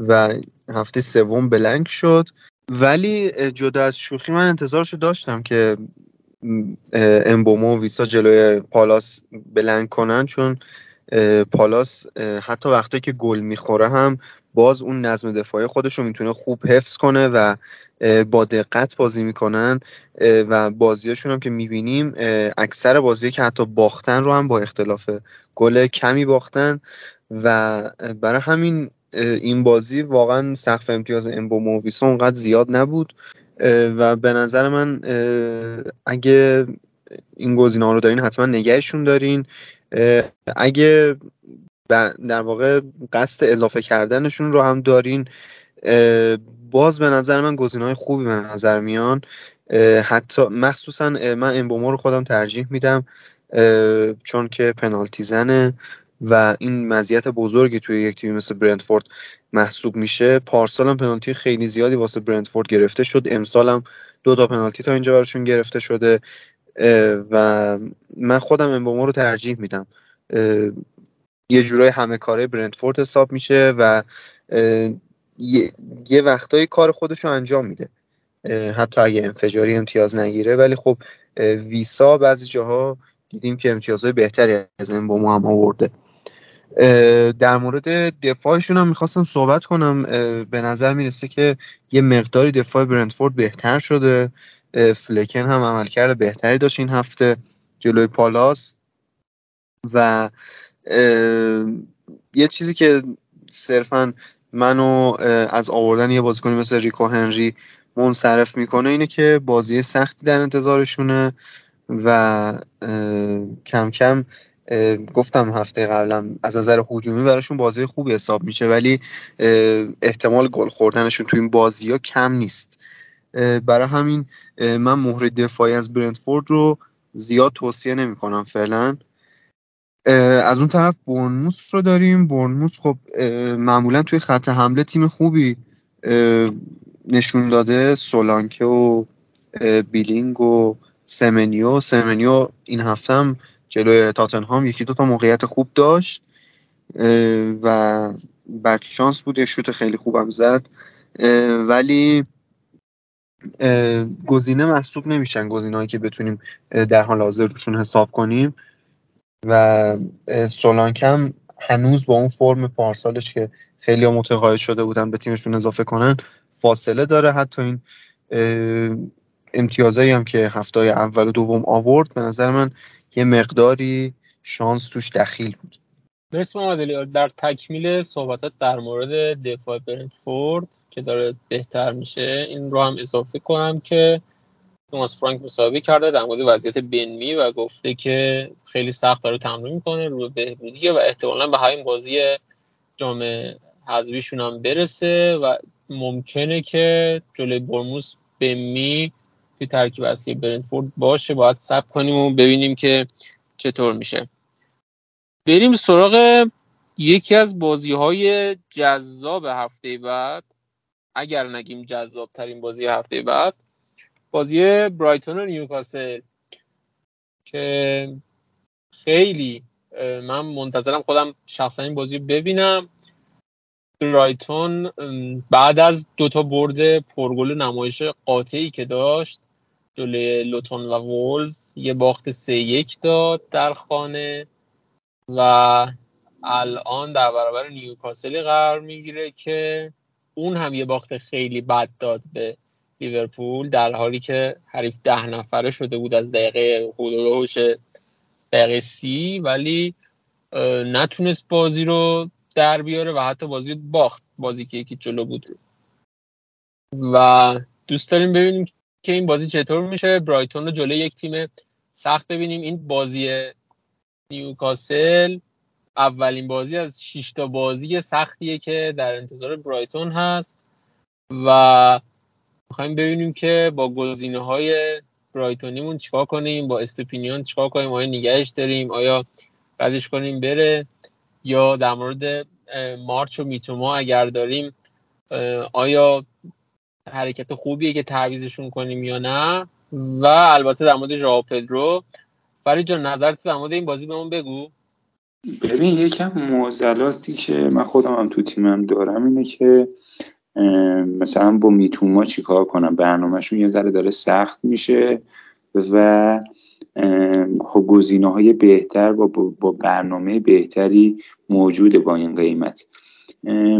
و هفته سوم بلنک شد. ولی جدا از شوخی من انتظارشو داشتم که امبومو و ویسا جلوی پالاس بلنگ کنن چون پالاس حتی وقتی که گل می‌خوره هم باز اون نظم دفاعی خودش رو می‌تونه خوب حفظ کنه و با دقت بازی می‌کنن و بازیاشون هم که می‌بینیم اکثر بازی که حتی باختن رو هم با اختلاف گل کمی باختن و برای همین این بازی واقعا سقف امتیاز امبومو و ویسا اونقدر زیاد نبود و به نظر من اگه این گزینه ها رو دارین حتما نگهشون دارین. اگه در واقع قصد اضافه کردنشون رو هم دارین باز به نظر من گزینه های خوبی به نظر میان. حتی مخصوصا من امبومو رو خودم ترجیح میدم چون که پنالتی زنه و این مزیت بزرگی توی یک تیم مثل برندفورد محسوب میشه. پارسال هم پنالتی خیلی زیادی واسه برندفورد گرفته شد. امسال هم دو تا پنالتی تا اینجا براشون گرفته شده. و من خودم امبومو رو ترجیح میدم. یه جورای همه کاره برندفورد حساب میشه و یه, وقتایی کار خودش رو انجام میده. حتی اگه انفجاری امتیاز نگیره. ولی خب ویسا بعضی جاها دیدیم که امتیازهای بهتری از این ما هم آورده. در مورد دفاعشون هم می‌خواستم صحبت کنم. به نظر می‌رسه که یه مقداری دفاع برندفورد بهتر شده. فلکن هم عملکرد بهتری داشت این هفته جلوی پالاس و یه چیزی که صرفا منو از آوردن یه بازیکنی مثل ریکو هنری منصرف می‌کنه اینه که بازی سختی در انتظارشونه و کم کم گفتم هفته قبلم از نظر هجومی براشون بازی خوبی حساب میشه ولی احتمال گل خوردنشون تو این بازی ها کم نیست. برای همین من مهر دفاعی از برندفورد رو زیاد توصیه نمی کنم فعلا از اون طرف برنموس رو داریم. برنموس خب معمولا توی خط حمله تیم خوبی نشون داده. سولانکه و بیلینگ و سمنیو. سمنیو این هفته هم جلوی تاتنهام یکی دوتا موقعیت خوب داشت و بد شانس بود. یه شوت خیلی خوبم زد. ولی گزینه محسوب نمیشن گزینه‌هایی که بتونیم در حال حاضر روشون حساب کنیم. و سولانکم هنوز با اون فرم پارسالش که خیلی متقاعد شده بودن به تیمشون اضافه کنن فاصله داره. حتی این امتیازایی هم که هفته اول و دوم آورد به نظر من یه مقداری شانس توش دخیل بود. مرسی محمد در تکمیل صحبتات در مورد دفاع برنتفورد که داره بهتر میشه این رو هم اضافه کنم که توماس فرانک مصاحبه کرده در مورد وضعیت بنمی و گفته که خیلی سخت داره تمرین می‌کنه رو بهبودیه و احتمالا به همین بازی جام حذفیشون هم برسه و ممکنه که جلوی برموس بنمی توی ترکیب اصلی برنفورد باشه. باید سب کنیم و ببینیم که چطور میشه. بریم سراغ یکی از بازی های جذاب هفته بعد. اگر نگیم جذاب ترین بازی هفته بعد بازی برایتون و نیوکاسل که خیلی من منتظرم خودم شخصا این بازی ببینم. برایتون بعد از دوتا برد پرگل نمایش قاطعی که داشت جلوی لوتون و وولز یه باخت سه یک داد در خانه. و الان در برابر نیوکاسلی قرار می‌گیره که اون هم یه باخت خیلی بد داد به لیورپول در حالی که حریف ده نفره شده بود از دقیقه حدودش دقیقه سی ولی نتونست بازی رو در بیاره و حتی بازی باخت بازی که یکی جلو بود. و دوست داریم ببینیم که این بازی چطور میشه. برایتون رو جلوی یک تیم سخت ببینیم. این بازی نیوکاسل اولین بازی از 6 تا بازی سختیه که در انتظار برایتون هست و می‌خوایم ببینیم که با گزینه های برایتونیمون چیکار کنیم با استوپینیون چیکار کنیم آیا نگهش داریم آیا ردش کنیم بره یا در مورد مارچ و میتوما اگر داریم آیا حرکت خوبیه که تعویزشون کنیم یا نه؟ و البته در مورد ژائو پدرو فرید جان نظرت در مورد این بازی بهمون بگو. ببین یکم معضلاتی که من خودم هم تو تیمم دارم اینه که مثلا با میتوما چیکار کنم؟ برنامهشون یه ذره داره سخت میشه و خب گزینه های بهتر با, با برنامه بهتری موجوده با این قیمت.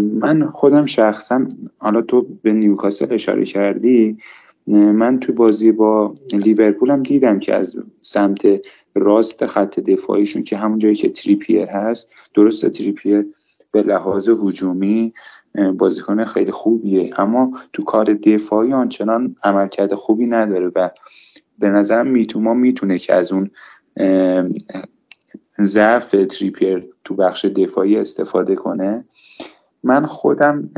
من خودم شخصا حالا تو به نیوکاسل اشاره کردی من تو بازی با لیورپول هم دیدم که از سمت راست خط دفاعیشون که همون جایی که تریپیر هست درست تریپیر به لحاظ هجومی بازیکن خیلی خوبیه. اما تو کار دفاعی آنچنان عملکرد خوبی نداره و به نظرم میتوما می‌تونه که از اون ضعف تریپیر تو بخش دفاعی استفاده کنه. من خودم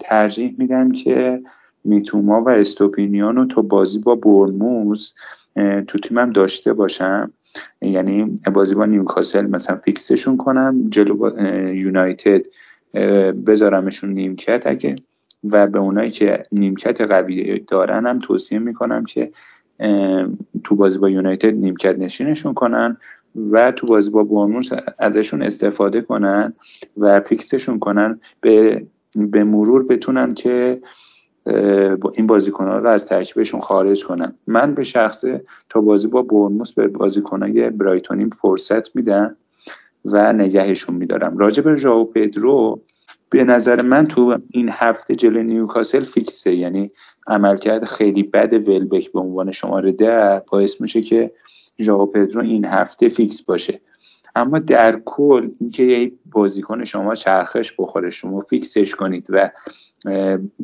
ترجیح میدم که میتوما و استوپینیان رو تو بازی با برموز تو تیمم داشته باشم. یعنی بازی با نیوکاسل مثلا فیکسشون کنم جلو با یونایتد بذارمشون نیمکت اگه. و به اونایی که نیمکت قوی دارن هم توصیه می‌کنم که تو بازی با یونایتد نیمکت نشینشون کنن و تو بازی با برموز ازشون استفاده کنن و فیکسشون کنن به, به مرور بتونن که با این بازیکنان رو از ترکیبشون خارج کنن. من به شخصه تا بازی با برنموس به بازیکنای برایتونیم فرصت میدم و نگهشون میدارم. راجع به ژائو پدرو به نظر من تو این هفته جلوی نیوکاسل فیکسه. یعنی عملکرد خیلی بد ولبک به عنوان شماره ده. باعث میشه که ژائو پدرو این هفته فیکس باشه. اما در کل اینکه یه بازیکن شما چرخش بخوره شما فیکسش کنید و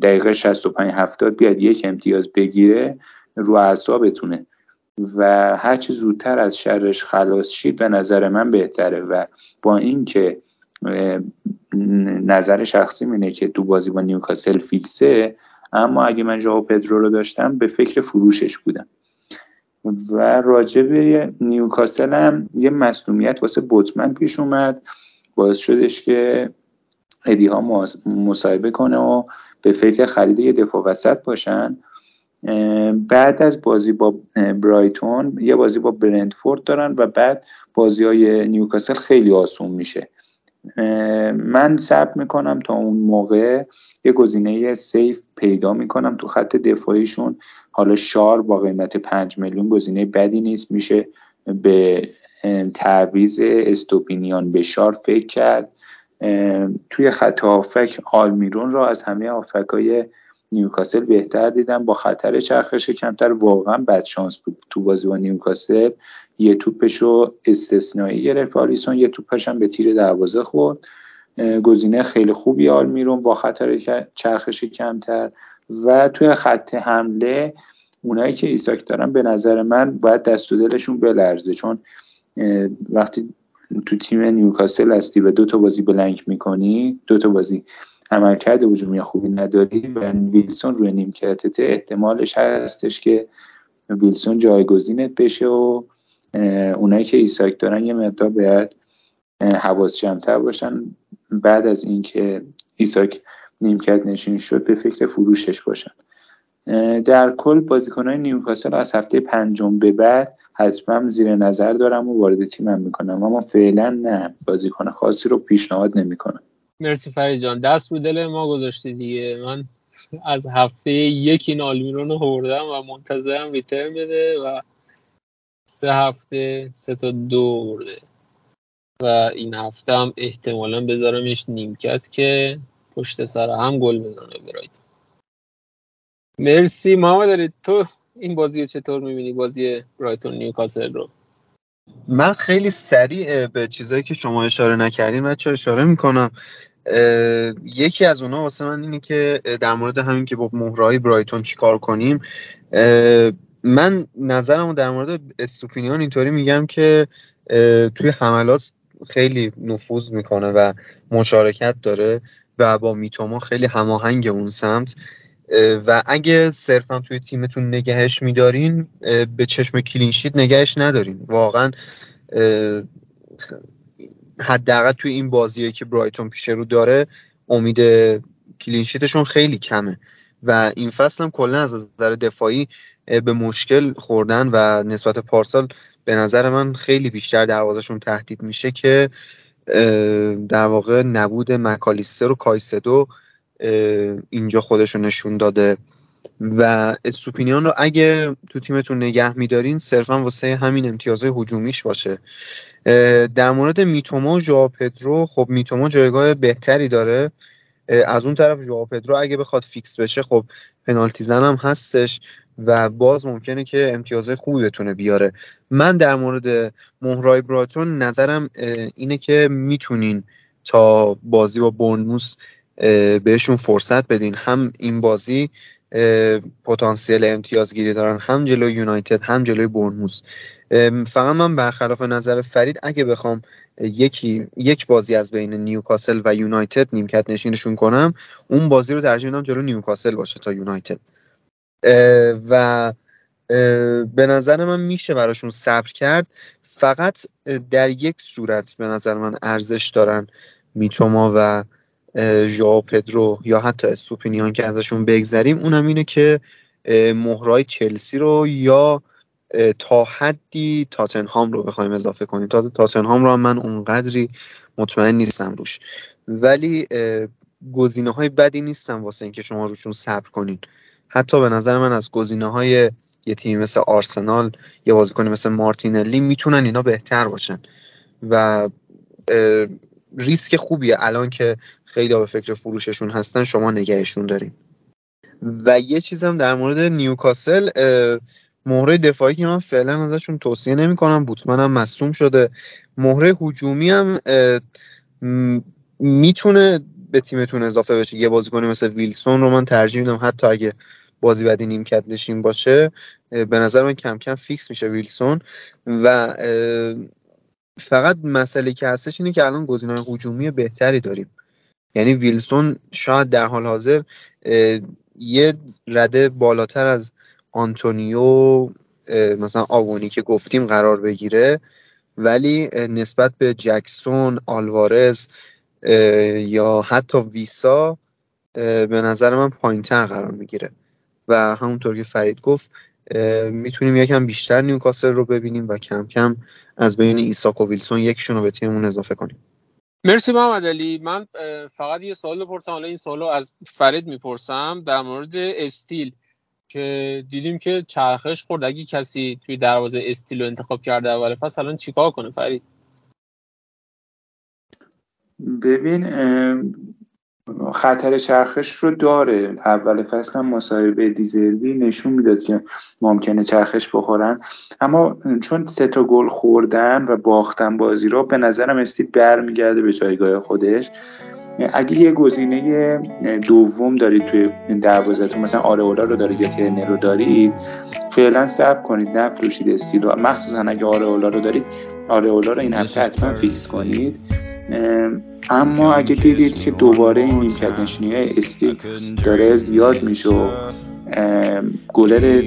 دقیقه 65 70 بیاد یک امتیاز بگیره رو اعصابتونه. و هرچی زودتر از شرش خلاص شید به نظر من بهتره. و با اینکه نظر شخصی اینه که تو بازی با نیوکاسل فیکسه اما اگه من ژائو پدرو رو داشتم به فکر فروشش بودم. و راجع به نیوکاسل هم یه مسلومیت واسه بوتمن پیش اومد. باعث شدش که ادی ها مصاحبه کنه و به فکر خرید یه دفاع وسط باشن. بعد از بازی با برایتون یه بازی با برندفورد دارن و بعد بازی های نیوکاسل خیلی آسون میشه. من صبر می‌کنم تا اون موقع یه گزینه سیف پیدا می‌کنم تو خط دفاعیشون. حالا شار با قیمت 5 میلیون گزینه بدی نیست. میشه به تعویز استوپینیان به شار فکر کرد. توی خط آفک آلمیرون را از همه های نیوکاسل بهتر دیدم. با خطر چرخش کمتر واقعا بد شانس بود تو بازی با نیوکاسل. یه توپش رو استثنایی گرفت. آلیسون یه توپش هم به تیر دروازه خورد. گزینه خیلی خوبی آلمیرون با خطر چرخش کمتر. و توی خط حمله اونایی که ایساک دارن به نظر من باید دست و دلشون بلرزه. چون وقتی تو تیم نیوکاسل هستی و دو تا بازی بلنک می‌کنی دو تا بازی عملکرد هجومی خوبی نداری و ویلسون روی نیمکتت احتمالش هستش که ویلسون جایگزینت بشه و اونایی که ایساک دارن یه مقدار باید حواس جمعتر باشن. بعد از اینکه ایساک نیمکت نشین شد به فکر فروشش باشن. در کل بازیکنهای نیوکاسل از هفته پنجم به بعد حتما زیر نظر دارم و وارد تیمم می‌کنم. اما فعلا نه. بازیکن خاصی رو پیشنهاد نمی‌کنم. مرسی فرید جان. دست رو دل ما گذاشتی دیگه. من از هفته یکی نالمیرون رو خوردم و منتظرم ریترن بده و سه هفته سه تا دو برده. و این هفته هم احتمالا بذارمش نیمکت که پشت سر هم گل بزنه برایتون مرسی محمد تو این بازی چطور می‌بینی؟ بازی برایتون نیوکاسل رو؟ من خیلی سریع به چیزایی که شما اشاره نکردین چه اشاره می‌کنم. یکی از اونها واسه من اینه که در مورد همین که با مهرهای برایتون چیکار کنیم من نظرمو در مورد استوپینیان اینطوری میگم که توی حملات خیلی نفوذ می‌کنه و مشارکت داره و با میتوما خیلی هماهنگ اون سمت. و اگه صرفا توی تیمتون نگهش میدارین به چشم کلینشیت نگهش ندارین. واقعا حداقل توی این بازیه که برایتون پیش رو داره امید کلینشیتشون خیلی کمه. و این فصل هم کلا از نظر دفاعی به مشکل خوردن و نسبت پارسال به نظر من خیلی بیشتر دروازشون تهدید میشه که در واقع نبود مکالیستر و کایسدو اینجا خودشو نشون داده. و سوپینیان رو اگه تو تیمتون نگه میدارین صرفا واسه همین امتیازهای حجومیش باشه. در مورد میتوما و ژائو پدرو خب میتوما جایگاه بهتری داره. از اون طرف ژائو پدرو اگه بخواد فیکس بشه خب پنالتی زن هم هستش و باز ممکنه که امتیازهای خوبی بتونه بیاره. من در مورد مهرای براتون نظرم اینه که می‌تونین تا بازی با برنموس بهشون فرصت بدین. هم این بازی پتانسیل امتیازگیری دارن هم جلوی یونایتد هم جلوی برنموس فقط من برخلاف نظر فرید اگه بخوام یکی یک بازی از بین نیوکاسل و یونایتد نیمکت نشینشون کنم اون بازی رو ترجیح میدم جلو نیوکاسل باشه تا یونایتد. و به نظر من میشه براشون صبر کرد. فقط در یک صورت به نظر من ارزش دارن میتوما و ژائو پدرو یا حتی استوپینیان که ازشون بگذریم اونم اینه که مهرای چلسی رو یا تا حدی تاتنهام رو بخوایم اضافه کنیم. تازه تاتنهام رو هم من اونقدری مطمئن نیستم روش. ولی گزینه های بدی نیستن واسه اینکه شما روشون صبر کنین. حتی به نظر من از گزینه های یه تیمی مثل آرسنال یه بازیکنی مثل مارتینلی می‌تونن اینا بهتر باشن. و ریسک خوبیه. الان که خیلی به فکر فروششون هستن شما نگهشون دارین. و یه چیزم در مورد نیوکاسل مهره دفاعی که من فعلا ازشون توصیه نمی کنم بوتمن هم مصوم شده. مهره هجومی هم می‌تونه به تیمتون اضافه بشه. یه بازیکنی مثل ویلسون رو من ترجیح میدم حتی اگه بازی بعدی نیمکت نشین باشه. به نظر من کم کم فیکس میشه ویلسون. و فقط مسئله که هستش اینه که الان گزینه‌های هجومی بهتری داریم. یعنی ویلسون شاید در حال حاضر یه رده بالاتر از آنتونیو مثلا آوونی که گفتیم قرار بگیره ولی نسبت به جکسون آلوارز یا حتی ویسا به نظر من پایینتر قرار می‌گیره. و همونطور که فرید گفت می‌تونیم یکم بیشتر نیوکاسل رو ببینیم و کم کم از بین ایساک و ویلسون یکشون رو به تیممون اضافه کنیم. مرسی محمد علی. من فقط یه سوال بپرسم. حالا این سوال رو از فرید می‌پرسم. در مورد استیل که دیدیم که چرخش خورد. اگه کسی توی دروازه استیل رو انتخاب کرده اول فصل الان چیکار کنه فرید؟ ببین خطر چرخش رو داره. اول فصل هم مصاحبه دیزربی نشون می‌داد که ممکنه چرخش بخورن. اما چون سه تا گل خوردن و باختن بازی رو به نظرم استی برمیگرده به جایگاه خودش. اگه یه گزینه دوم دارید توی دروازهتون مثلا آرئولا رو دارید یا ترنر رو دارید فعلا صبر کنید نفروشید استیل رو. مخصوصا اگه آرئولا رو دارید آرئولا رو این هفته حتما فیکس کنید. اما اگه دیدید که دوباره این نیمکت نشینی های استیل داره زیاد میشه و گلر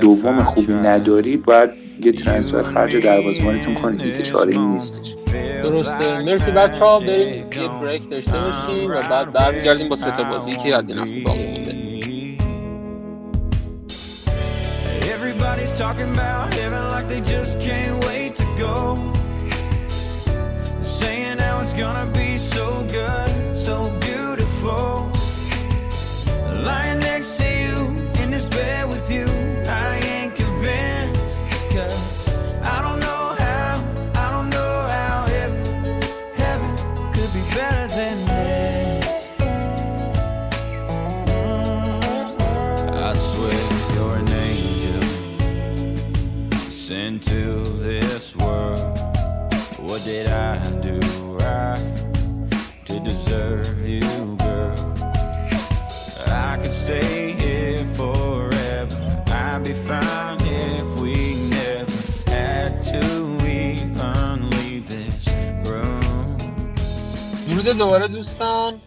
دوم خوبی نداری باید یه ترانسفر خرج دروازه‌بانتون کنید. دیگه چاره این نیستش. درسته. مرسی بچه ها بریم یه بریک داشته باشیم و بعد برمیگردیم با ستا بازی که از این هفته باقی مونده. Everybody's talking about heaven like they just can't wait to go. Saying how it's gonna be good, so beautiful. Lying next to درود دوباره دوستان.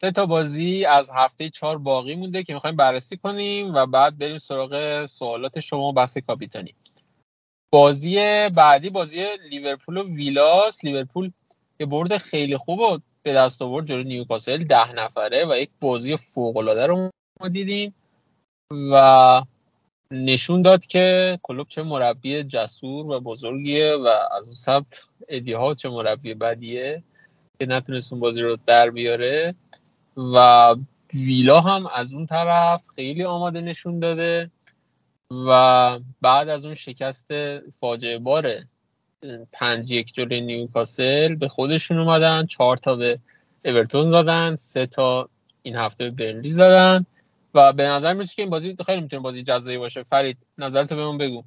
سه تا بازی از هفته چهار باقی مونده که می‌خوایم بررسی کنیم و بعد بریم سراغ سوالات شما و بحث کاپیتانی. بازی بعدی بازی لیورپول و ویلاس. لیورپول یه برد خیلی خوب به دست آورد جلوی نیوکاسل ده نفره و یک بازی فوق العاده رو ما دیدیم. و نشون داد که کلوب چه مربی جسور و بزرگیه و از اون سمت ادی ها چه مربی بدیه. که نتونست اون بازی رو در بیاره. و ویلا هم از اون طرف خیلی آماده نشون داده. و بعد از اون شکست فاجعه باره پنج یک جلوی نیوکاسل به خودشون اومدن. چهار تا به اورتون زدن سه تا این هفته به برنلی زدن. و به نظر می‌رسه که این بازی خیلی می‌تونه بازی جذابی باشه. فرید نظرتو بهمون بگو.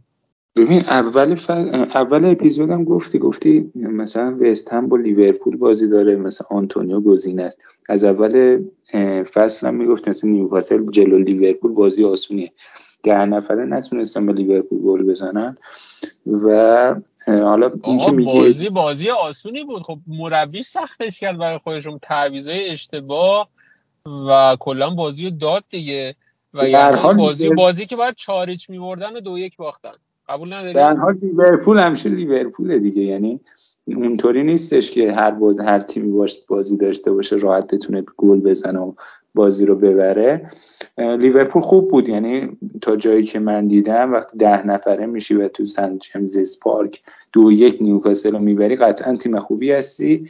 ببین اول ف... اول اپیزودم گفتی گفتی مثلا وست هم با لیورپول بازی داره مثلا آنتونیو گزینه است. از اول فصل هم می‌گفت مثلا نیوکاسل جلو لیورپول بازی آسونیه. ده نفره نتونستن به لیورپول گل بزنن و حالا این که میگه بازی بازی آسونی بود. خب مربی سختش کرد برای خودشون. تعویضای اشتباه و کلا بازی رو داد دیگه. و یعنی بازی بازی که باید چار هیچ میبردن و دو یک باختن. قبول نداری در حال لیورپول همیشه لیورپول دیگه. یعنی اونطوری نیستش که هر باز هر تیمی باش بازی داشته باشه راحت بتونه گل بزنه و بازی رو ببره. لیورپول خوب بود. یعنی تا جایی که من دیدم وقتی ده نفره میشی و تو سنت جیمز پارک دو یک نیوکاسل رو می‌بری قطعا تیم خوبی هستی.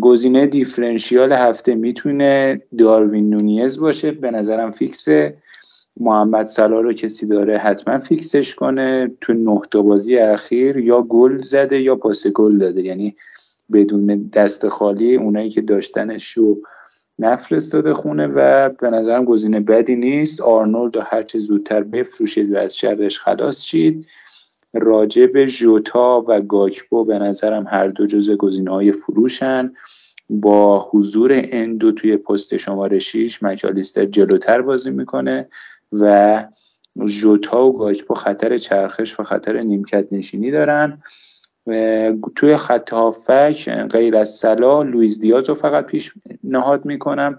گزینه differential هفته می‌تونه داروین نونیز باشه. به نظرم fix ه محمد صلاح رو کسی داره حتما fix ش کنه تو نه بازی اخیر یا گل زده یا پاس گل داده. یعنی بدون دست خالی اونایی که داشتنش رو نفرستاده خونه و به نظرم گزینه بدی نیست. آرنولد رو هرچه زودتر بفروشید و از شرش خلاص شید. راجع به جوتا و گاکپو به نظرم هر دو جزء گزینه های فروشن. با حضور اندو توی پست شماره 6 مکالیستر جلوتر بازی می‌کنه. و جوتا و گاکپو خطر چرخش و خطر نیمکت نشینی دارن. توی خط هافک غیر از صلاح لوییز دیاز رو فقط پیش نهاد می‌کنم.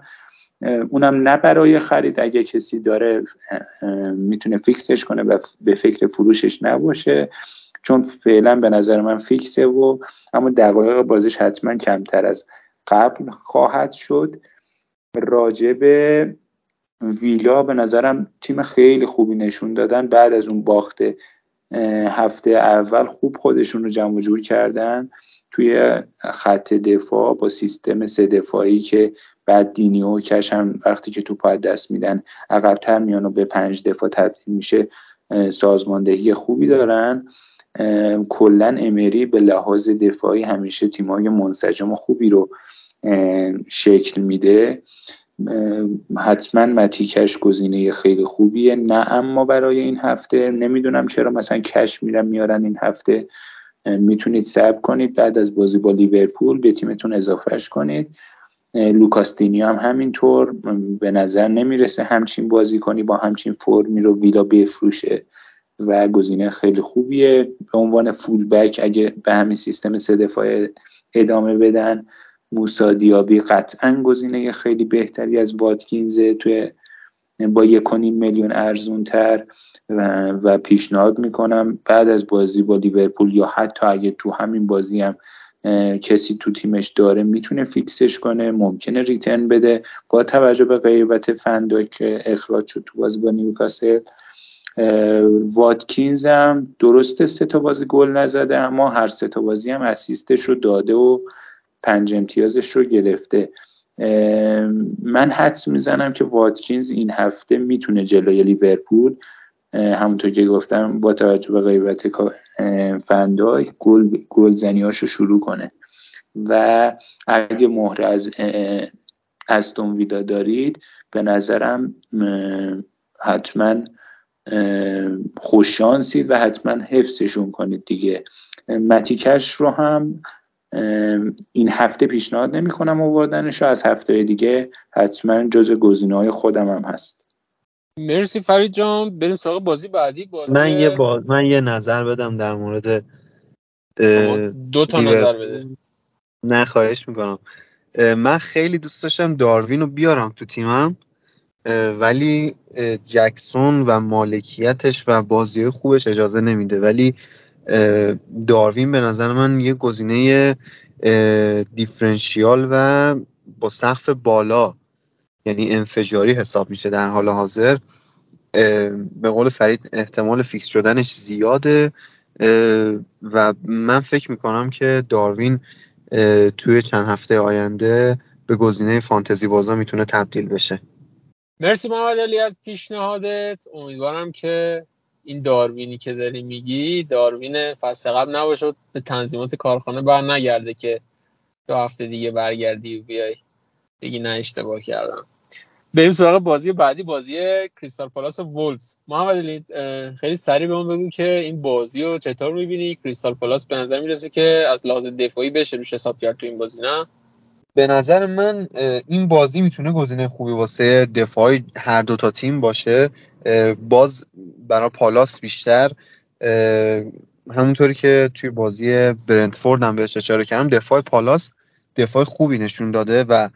اونم نه برای خرید. اگه کسی داره می‌تونه fix ش کنه و به فکر فروشش نباشه. چون فعلا به نظر من fix ه و اما دقایق بازیش حتما کمتر از قبل خواهد شد. راجب ویلا به نظرم تیم خیلی خوبی نشون دادن. بعد از اون باخته هفته اول خوب خودشون رو جمع جور کردن. توی خط دفاع با سیستم سه دفاعی که بعد دینی و کش هم وقتی که تو پای دست میدن عقبتر میان و به پنج دفاع تبدیل میشه سازماندهی خوبی دارن. کلا امری به لحاظ دفاعی همیشه تیمای منسجم و خوبی رو شکل میده. حتما متیکش گزینه خیلی خوبیه. نه اما برای این هفته نمی‌دونم چرا مثلا کش میرن میارن این هفته. می‌تونید سب کنید بعد از بازی با لیورپول به تیمتون اضافهش کنید. لوکاستینی هم همینطور. به نظر نمی‌رسه همچین بازی کنی با همچین فرمی رو ویلا بفروشه و گزینه خیلی خوبیه. به عنوان فول بک اگه به همین سیستم سه دفاعه ادامه بدن موسا دیابی قطعا گزینه خیلی بهتری از واتکینز توی با یک میلیون ارزون تر و, و پیشنهاد می‌کنم. بعد از بازی با لیورپول یا حتی اگه تو همین بازی هم کسی تو تیمش داره می‌تونه fix ش کنه ممکنه return بده. با توجه به غیبت فندایک که اخراج شد تو بازی با نیوکاسل واتکینز هم درسته سه تا بازی گل نزده اما هر سه تا بازی هم assist ش رو داده و پنج امتیازش رو گرفته. من حدس می‌زنم که واتکینز این هفته می‌تونه جلوی لیورپول همونطور که گفتم با توجه به غیبت فندای گل رو شروع کنه. و اگه مهر از استون ویدا دارید به نظرم حتما خوششانسید و حتما حفظشون کنید دیگه. متیکش رو هم این هفته پیشنهاد نمی کنم آوردنش از هفته دیگه حتما جز گزینه های خودم هم هست. مرسی فرید جان. بریم سراغ بازی بعدی. بازی من یه باز من یه نظر بدم در مورد دو تا نظر بده. نه خواهش می‌کنم. من خیلی دوست داشتم داروین رو بیارم تو تیمم ولی جکسون و مالکیتش و بازی خوبش اجازه نمیده. ولی داروین به نظر من یه گزینه دیفرنشیال و با سقف بالا یعنی انفجاری حساب میشه در حال حاضر. به قول فرید احتمال فیکس شدنش زیاده. و من فکر می‌کنم که داروین توی چند هفته آینده به گزینه فانتزی بازا می‌تونه تبدیل بشه. مرسی محمد علی از پیشنهادت. امیدوارم که این داروینی که داری میگی داروین فصل قبل نباشه به تنظیمات کارخانه بر نگرده که دو هفته دیگه برگردی و بیای. بگی نه اشتباه کردم. بریم سراغ بازی بعدی بازی کریستال پالاس و وولز محمد خیلی سریع به بگو که این بازی رو چطور می‌بینی؟ کریستال پالاس به نظر می‌رسه که از لحاظ دفاعی بشه روش حساب کرد تو این بازی نه؟ به نظر من این بازی می‌تونه گزینه خوبی واسه دفاع هر دو تا تیم باشه. باز برای پالاس بیشتر همونطوری که توی بازی برنتفورد هم بهش اشاره کردم دفاع پالاس دفاع خوبی نشون داده و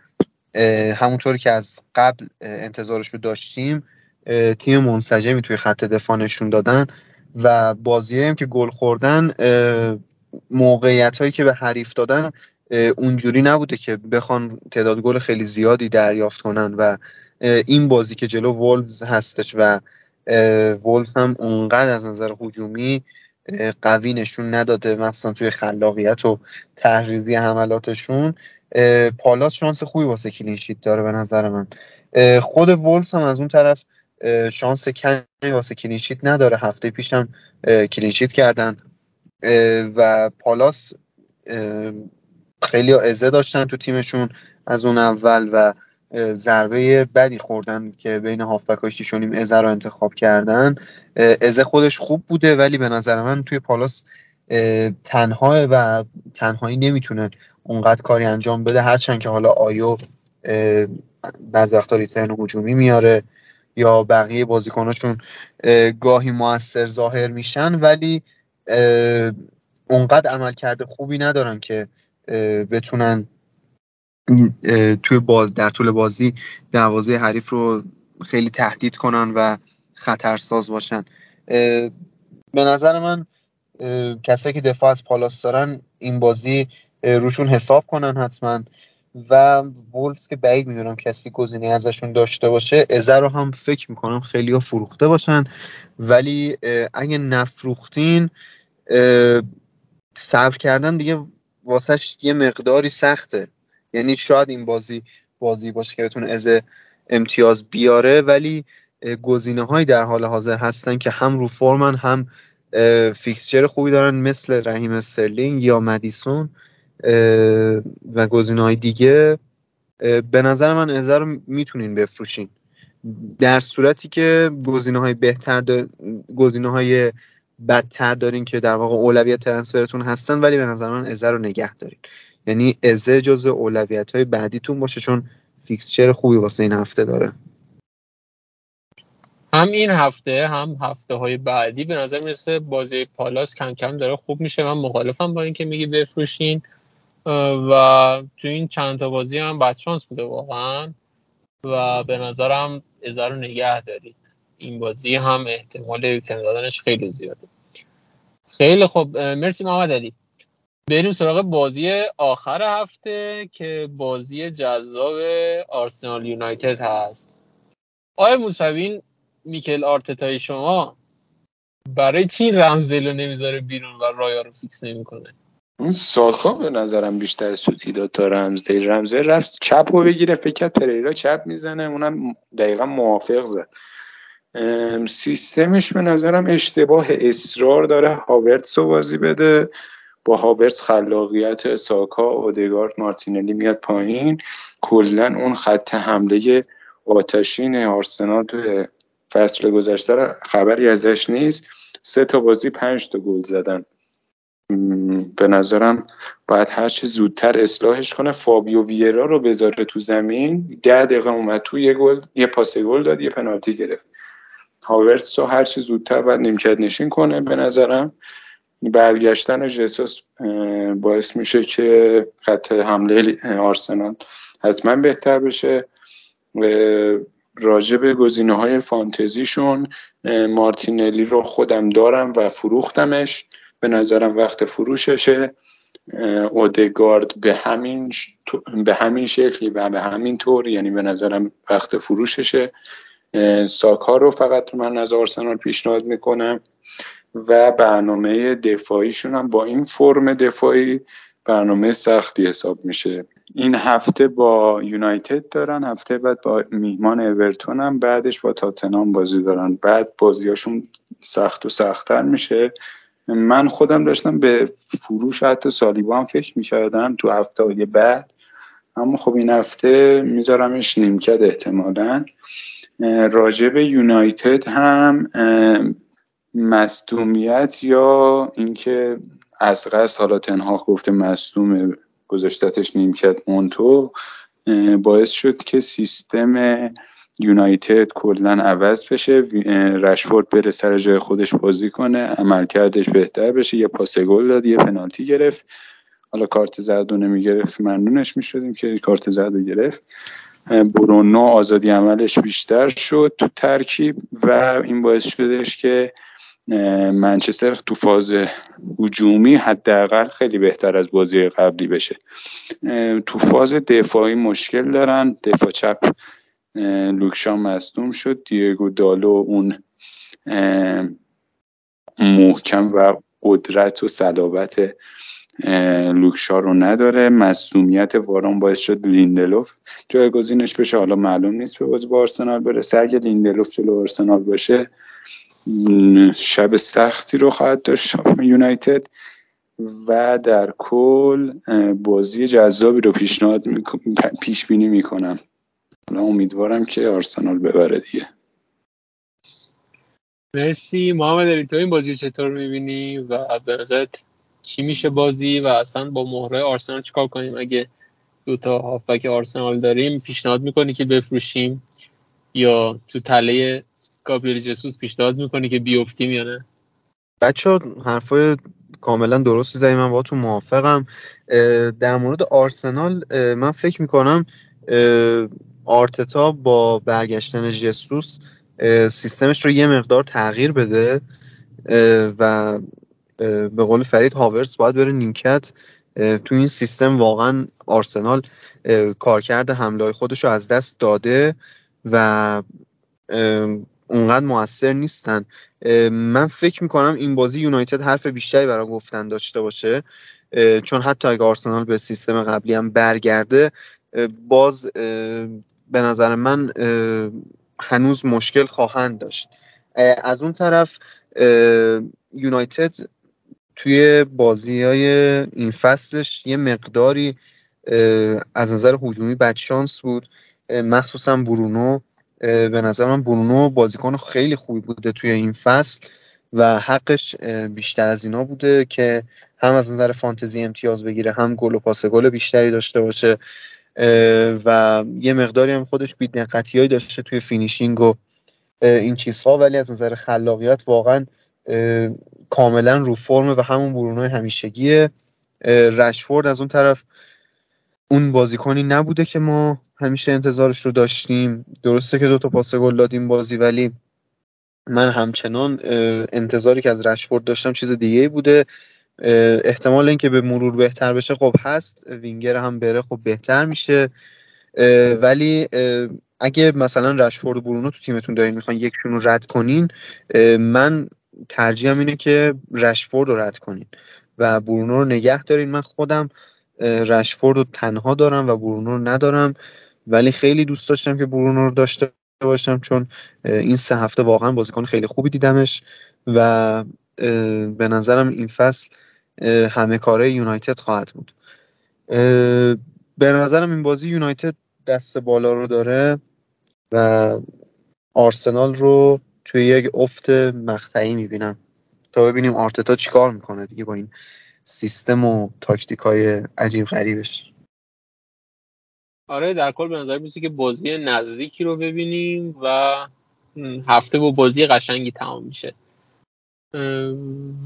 همونطوری که از قبل انتظارش رو داشتیم تیم منسجمی توی خط دفاع نشون دادن و بازی هم که گل خوردن موقعیت هایی که به حریف دادن اونجوری نبوده که بخوان تعداد گل خیلی زیادی دریافت کنن و این بازی که جلو وولفز هستش و وولفز هم اونقدر از نظر هجومی قوی نشون نداده مخصوصا توی خلاقیت و طرح‌ریزی حملاتشون. پالاس شانس خوبی واسه clean sheet داره به نظر من. خود وولوز هم از اون طرف شانس کمی واسه clean sheet نداره. هفته پیشم clean sheet کردن. و پالاس خیلی ازه داشتن تو تیمشون از اون اول و ضربه بدی خوردن که بین هافبکاش شونیم ازه رو انتخاب کردن. ازه خودش خوب بوده ولی به نظر من توی پالاس تنها و تنهایی نمی‌تونه اونقدر کاری انجام بده. هرچند که حالا آیو بعض وقتا ریترن هجومی میاره یا بقیه بازیکناشون گاهی موثر ظاهر میشن ولی اونقدر عمل کرده خوبی ندارن که بتونن توی باز در طول بازی دروازه حریف رو خیلی تهدید کنن و خطرساز باشن. به نظر من کسایی که دفاع از پالاس دارن این بازی روشون حساب کنن حتما. و وولفز که بعید می‌دونم کسی گزینه ازشون داشته باشه ازه رو هم فکر می‌کنم خیلی ها فروخته باشن. ولی اگه نفروختین صبر کردن دیگه واسهش یه مقداری سخته. یعنی شاید این بازی بازی باشه که بتونه از امتیاز بیاره ولی گزینه هایی در حال حاضر هستن که هم رو فرمن هم fixture خوبی دارن مثل رحیم استرلینگ یا مدیسون و گزینه های دیگه به نظر من ازه رو می‌تونین بفروشین. در صورتی که گزینه های بهتر گزینه های بدتر دارین که در واقع اولویت ترنسفرتون هستن ولی به نظر من ازه رو نگه دارین. یعنی ازه جز اولویت های بعدیتون باشه چون فیکسچر خوبی واسه این هفته داره. هم این هفته هم هفته های بعدی به نظر می‌رسه بازی پالاس کم کم داره خوب میشه. من مخالفم با اینکه میگی بفروشین و تو این چند تا بازی هم بد شانس بوده واقعا. و به نظرم ازه رو نگه دارید این بازی هم احتمال ویکند دادنش خیلی زیاده. خیلی خوب مرسی محمد علی. بریم سراغ بازی آخر هفته که بازی جذاب آرسنال یونایتد هست. آیا موسوین میکل آرتتای شما برای چی رمزدل رو نمی‌ذاره بیرون و رایا رو فیکس نمی‌کنه؟ اون ساکا به نظرم بیشتر سوتی داد تا رمزدل. رمزدل رفت چپ رو بگیره فکر پریرا چپ می‌زنه اونم دقیقا موافق زد. سیستمش به نظرم اشتباه. اصرار داره هاورتس رو بازی بده. با هاورتس خلاقیت ساکا اودگارد مارتینلی میاد پایین. کلا اون خط حمله آتشین آرسنال توی فصل گذشته خبری ازش نیست. سه تا بازی پنج تا گل زدن. به نظرم باید هر چه زودتر اصلاحش کنه. فابیو ویرا رو بذاره تو زمین. ده دقیقه اومد تو یه گل یه پاس گل داد یه پنالتی گرفت. هاورتس رو هر چه زودتر باید نیمکت نشین کنه به نظرم. برگشتن جسوس باعث میشه که خط حمله آرسنال حتما بهتر بشه. راجع به گزینه های فانتزیشون مارتینلی رو خودم دارم و فروختمش. به نظرم وقت فروششه. اودگارد به همین به همین شکلی و به همین طور یعنی به نظرم وقت فروششه. ساکا رو فقط من از آرسنال پیشنهاد می‌کنم و برنامه دفاعیشون هم با این فرم دفاعی برنامه سختی حساب میشه. این هفته با یونایتد دارن هفته بعد با میهمان اورتون هم بعدش با تاتنام بازی دارن. بعد بازیاشون سخت و سختتر میشه. من خودم داشتم به فروش حتی سالیبا هم فکر می‌کردم تو هفته بعد. اما خب این هفته میذارمش نیمکت احتمالا. راجب یونایتد هم مصدومیت یا اینکه از قصد حالا تنها گفته مصدوم گذاشتتش نیمکت مونتو باعث شد که سیستم یونایتد کلا عوض بشه رشفورد بره سر جای خودش بازی کنه عملکردش بهتر بشه یه پاس گل داد یه پنالتی گرفت. حالا کارت رو نمی‌گرفت ممنونش می‌شدیم که کارت زرد رو گرفت. برونو آزادی عملش بیشتر شد تو ترکیب و این باعث شدش که منچستر تو فاز هجومی حداقل خیلی بهتر از بازی قبلی بشه. تو فاز دفاعی مشکل دارن. دفاع چپ لوکشا مصدوم شد. دیگو دالو اون محکم و قدرت و صلابت لوک شاو رو نداره. مصدومیت واران باعث شد لیندلوف جایگزینش بشه. حالا معلوم نیست به بازی با آرسنال برسه. اگه لیندلوف جلو آرسنال باشه شب سختی رو خواهد داشت یونایتد. و در کل بازی جذابی رو پیشنهاد پیش بینی می‌کنم. حالا امیدوارم که آرسنال ببره دیگه. مرسی. محمد علی تو این بازی چطور می‌بینی؟ و به نظرت چی میشه بازی و اصلا با مهره آرسنال چیکار کنیم؟ اگه دو تا هافبک آرسنال داریم پیشنهاد می‌کنی که بفروشیم؟ یا تو تله گابریل جسوس پیشنهاد می‌کنی که بیفتیم یا نه؟ بچه حرفای کاملا درستی زدی من تو موافقم. در مورد آرسنال من فکر می‌کنم آرتتا با برگشتن جسوس سیستمش رو یه مقدار تغییر بده و به قول فرید هاورس باید بره نیمکت تو این سیستم واقعا آرسنال کارکرد حمله خودش رو از دست داده و اونقدر موثر نیستن. من فکر می‌کنم این بازی یونایتد حرف بیشتری برای گفتن داشته باشه چون حتی اگه آرسنال به سیستم قبلی هم برگرده باز به نظر من هنوز مشکل خواهند داشت. از اون طرف یونایتد توی بازی های این فصلش یه مقداری از نظر هجومی بدشانس بود. مخصوصا برونو. به نظر من برونو بازیکن خیلی خوبی بوده توی این فصل و حقش بیشتر از اینا بوده که هم از نظر فانتزی امتیاز بگیره هم گل و پاس گل بیشتری داشته باشه. و یه مقداری هم خودش بی‌دقتی داشته توی finishing و این چیزها. ولی از نظر خلاقیت واقعا کاملا رو فرم و همون برونو همیشگیه رشفورد از اون طرف. اون بازیکنی نبوده که ما همیشه انتظارش رو داشتیم. درسته که دو تا پاس گل دادیم بازی ولی من همچنان انتظاری که از رشفورد داشتم چیز دیگه بوده. احتمال اینکه به مرور بهتر بشه خب هست. وینگر هم بره خب بهتر میشه. ولی اگه مثلا رشفورد و برونو تو تیمتون دارین می‌خوان یکشون رو رد کنین من ترجیحم اینه که رشفورد رو رد کنین. و برونو رو نگه دارین. من خودم رشفورد رو تنها دارم و برونو رو ندارم. ولی خیلی دوست داشتم که برونو رو داشته باشم چون این سه هفته واقعا بازیکن خیلی خوبی دیدمش. و به نظرم این فصل همه کاره یونایتد خواهد بود. به نظرم این بازی یونایتد دست بالا رو داره و آرسنال رو توی یک افت مقطعی می‌بینم. تا ببینیم آرتتا چیکار می‌کنه دیگه با این سیستم و تاکتیک های عجیب غریبش. آره در کل به نظر میسه که بازی نزدیکی رو ببینیم و هفته با بازی قشنگی تمام میشه.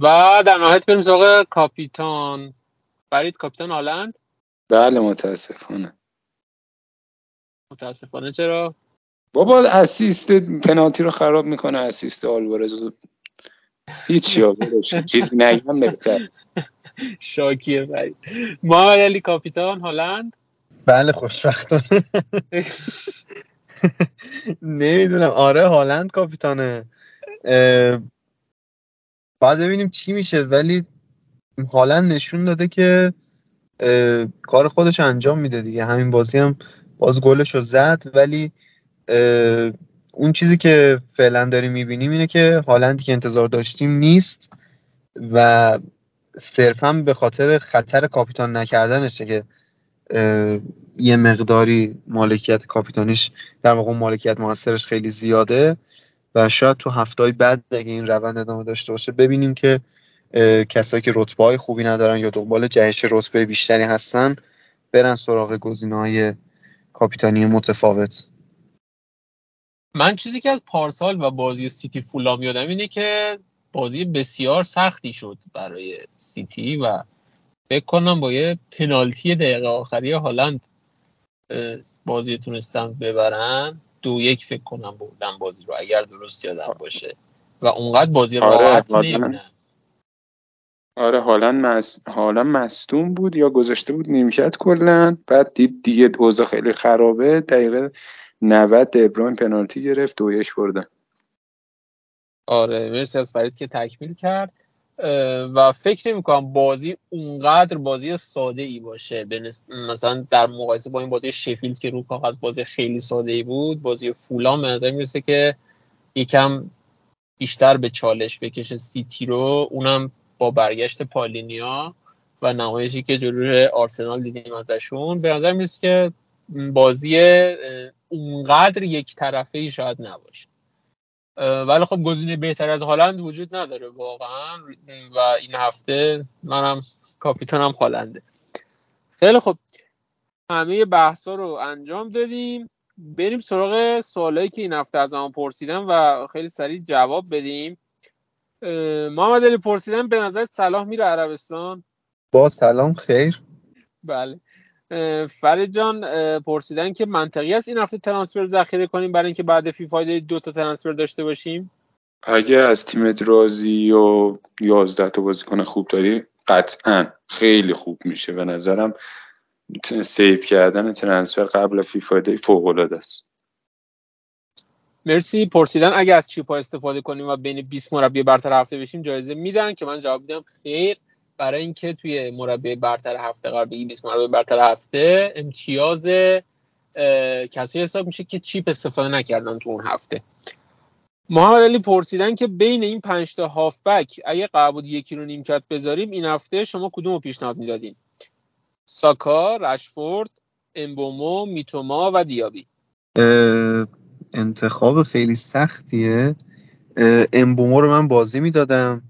و در نهایت بریم سراغ کاپیتان. فرید کاپیتان هالند؟ بله متاسفانه. متاسفانه چرا؟ بابا اسیست پنالتی رو خراب می‌کنه اسیست آلوارز هیچ یا چیزی نگم بهتر. شاکیه فرید محمد علی کاپیتان هالند؟ بله خوشبختانه. نمی‌دونم. آره هالند کاپیتانه. بعد ببینیم چی میشه. ولی هالند نشون داده که کار خودش انجام میده دیگه. همین بازی هم باز گلش رو زد. ولی اون چیزی که فعلا داریم می‌بینیم اینه که هالندی که انتظار داشتیم نیست و صرفا به خاطر خطر کاپیتان نکردنشه که یه مقداری مالکیت کاپیتانیش در واقع مالکیت موثرش خیلی زیاده و شاید تو هفته بعد اگه این روند ادامه داشته باشه ببینیم که کسایی که رتبه های خوبی ندارن یا دنبال جهش رتبه بیشتری هستن برن سراغ گزینه های کاپیتانی متفاوت. من چیزی که از پارسال و بازی سیتی فولام یادم اینه که بازی بسیار سختی شد برای سیتی و فکر کنم با یه پنالتی دقیقه آخری هالند بازی تونستن ببرن. دو یک فکر کنم بودن بازی رو اگر درست یادم باشه. و اونقدر بازی آره راحت آره حالا مس... حالا مستون بود یا گذاشته بود نیمکت کلا بعد دید دیگه اوضاع خیلی خرابه. دقیقه 90 دبروین پنالتی گرفت دو یک بردن. آره مرسی از فرید که تکمیل کرد. و فکر نمی کنم بازی اونقدر بازی ساده ای باشه مثلا در مقایسه با این بازی شفیلد که رو کاغذ بازی خیلی ساده ای بود بازی فولان به نظر می‌رسه که یکم بیشتر به چالش بکشه سیتی رو. اونم با برگشت پالینیا و نمایشی که جلوی آرسنال دیدیم ازشون. به نظر می‌رسه که بازی اونقدر یک طرفه ای شاید نباشه. ولی خب گزینه بهتر از هالند وجود نداره واقعا. و این هفته منم کاپیتانم هالنده. خیلی خب همه بحثا رو انجام دادیم. بریم سراغ سوالایی که این هفته از همون پرسیدم و خیلی سریع جواب بدیم. محمد علی پرسیدن به نظر صلاح میره عربستان؟ با سلام خیر. بله. فرید جان پرسیدن که منطقی است این هفته transfer ذخیره کنیم برای اینکه بعد فیفا دو تا transfer داشته باشیم؟ اگه از تیمت راضی و 11 تا بازیکن خوب داری قطعا خیلی خوب میشه. به نظرم save کردن transfer قبل FIFA day فوق العاده است. مرسی. پرسیدن اگه از chip ا استفاده کنیم و بین 20 مربی برتر هفته بشیم جایزه میدن که من جواب میدم. خیر. برای اینکه توی مربی برتر هفته قرار بگی 20 مربی برتر هفته امتیاز کسی حساب میشه که چیپ استفاده نکردن تو اون هفته. محمد علی پرسیدن که بین این پنج تا هافبک اگه قرار یکی رو نیمکت بذاریم این هفته شما کدوم رو پیشنهاد می‌دادین؟ ساکا رشفورد امبومو میتوما و دیابی. انتخاب خیلی سختیه. امبومو رو من بازی می‌دادم.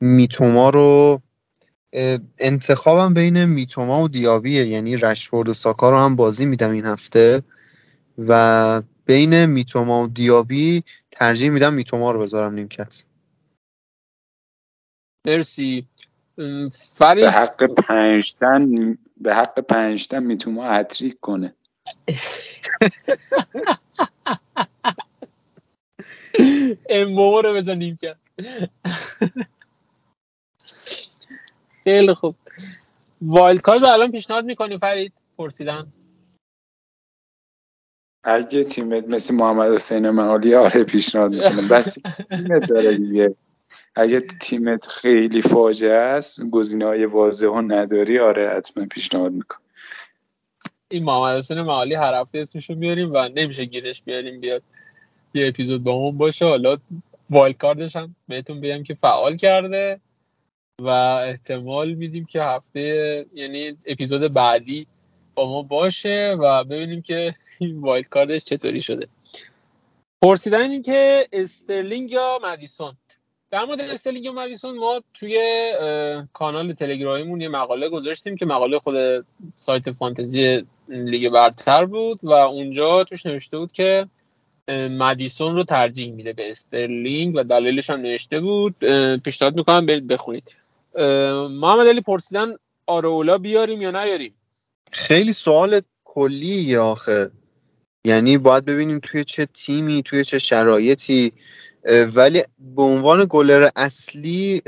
میتوما رو انتخابم بین میتوما و دیابیه. یعنی رشفورد و ساکا رو هم بازی میدم این هفته و بین میتوما و دیابی ترجیح میدم میتوما رو بذارم نیمکت. مرسی. فرید؟ به حق پنجتن به حق پنجتن میتوما هتریک کنه. امبوما رو بزن نیمکت. خیلی خوب. وایلد کارت رو الان پیشنهاد می‌کنی فرید؟ پرسیدن. اگه تیمت مثل محمد حسین معالی آره پیشنهاد می‌کنم. بس تیمت داره دیگه. اگه تیمت خیلی فاجعه است گزینه های واضح ها نداری آره حتما پیشنهاد می‌کنم. این محمد حسین معالی هر هفته اسمشو میاریم و نمیشه گیرش بیاریم بیاد یه اپیزود با همون باشه. حالا wild card ش هم بهتون بگم که فعال کرده. و احتمال میدیم که هفته یعنی اپیزود بعدی با ما باشه و ببینیم که این wild card ش چطوری شده. پرسیدن این که استرلینگ یا مدیسون؟ در مورد استرلینگ یا مدیسون ما توی کانال تلگرامیمون یه مقاله گذاشتیم که مقاله خود سایت فانتزی لیگ برتر بود و اونجا توش نوشته بود که مدیسون رو ترجیح میده به استرلینگ و دلیلش هم نوشته بود. پیشنهاد می‌کنم بخونید. محمد علی پرسیدن آرولا بیاریم یا نیاریم؟ خیلی سوال کلی آخه. یعنی باید ببینیم توی چه تیمی توی چه شرایطی. ولی به عنوان گلر اصلی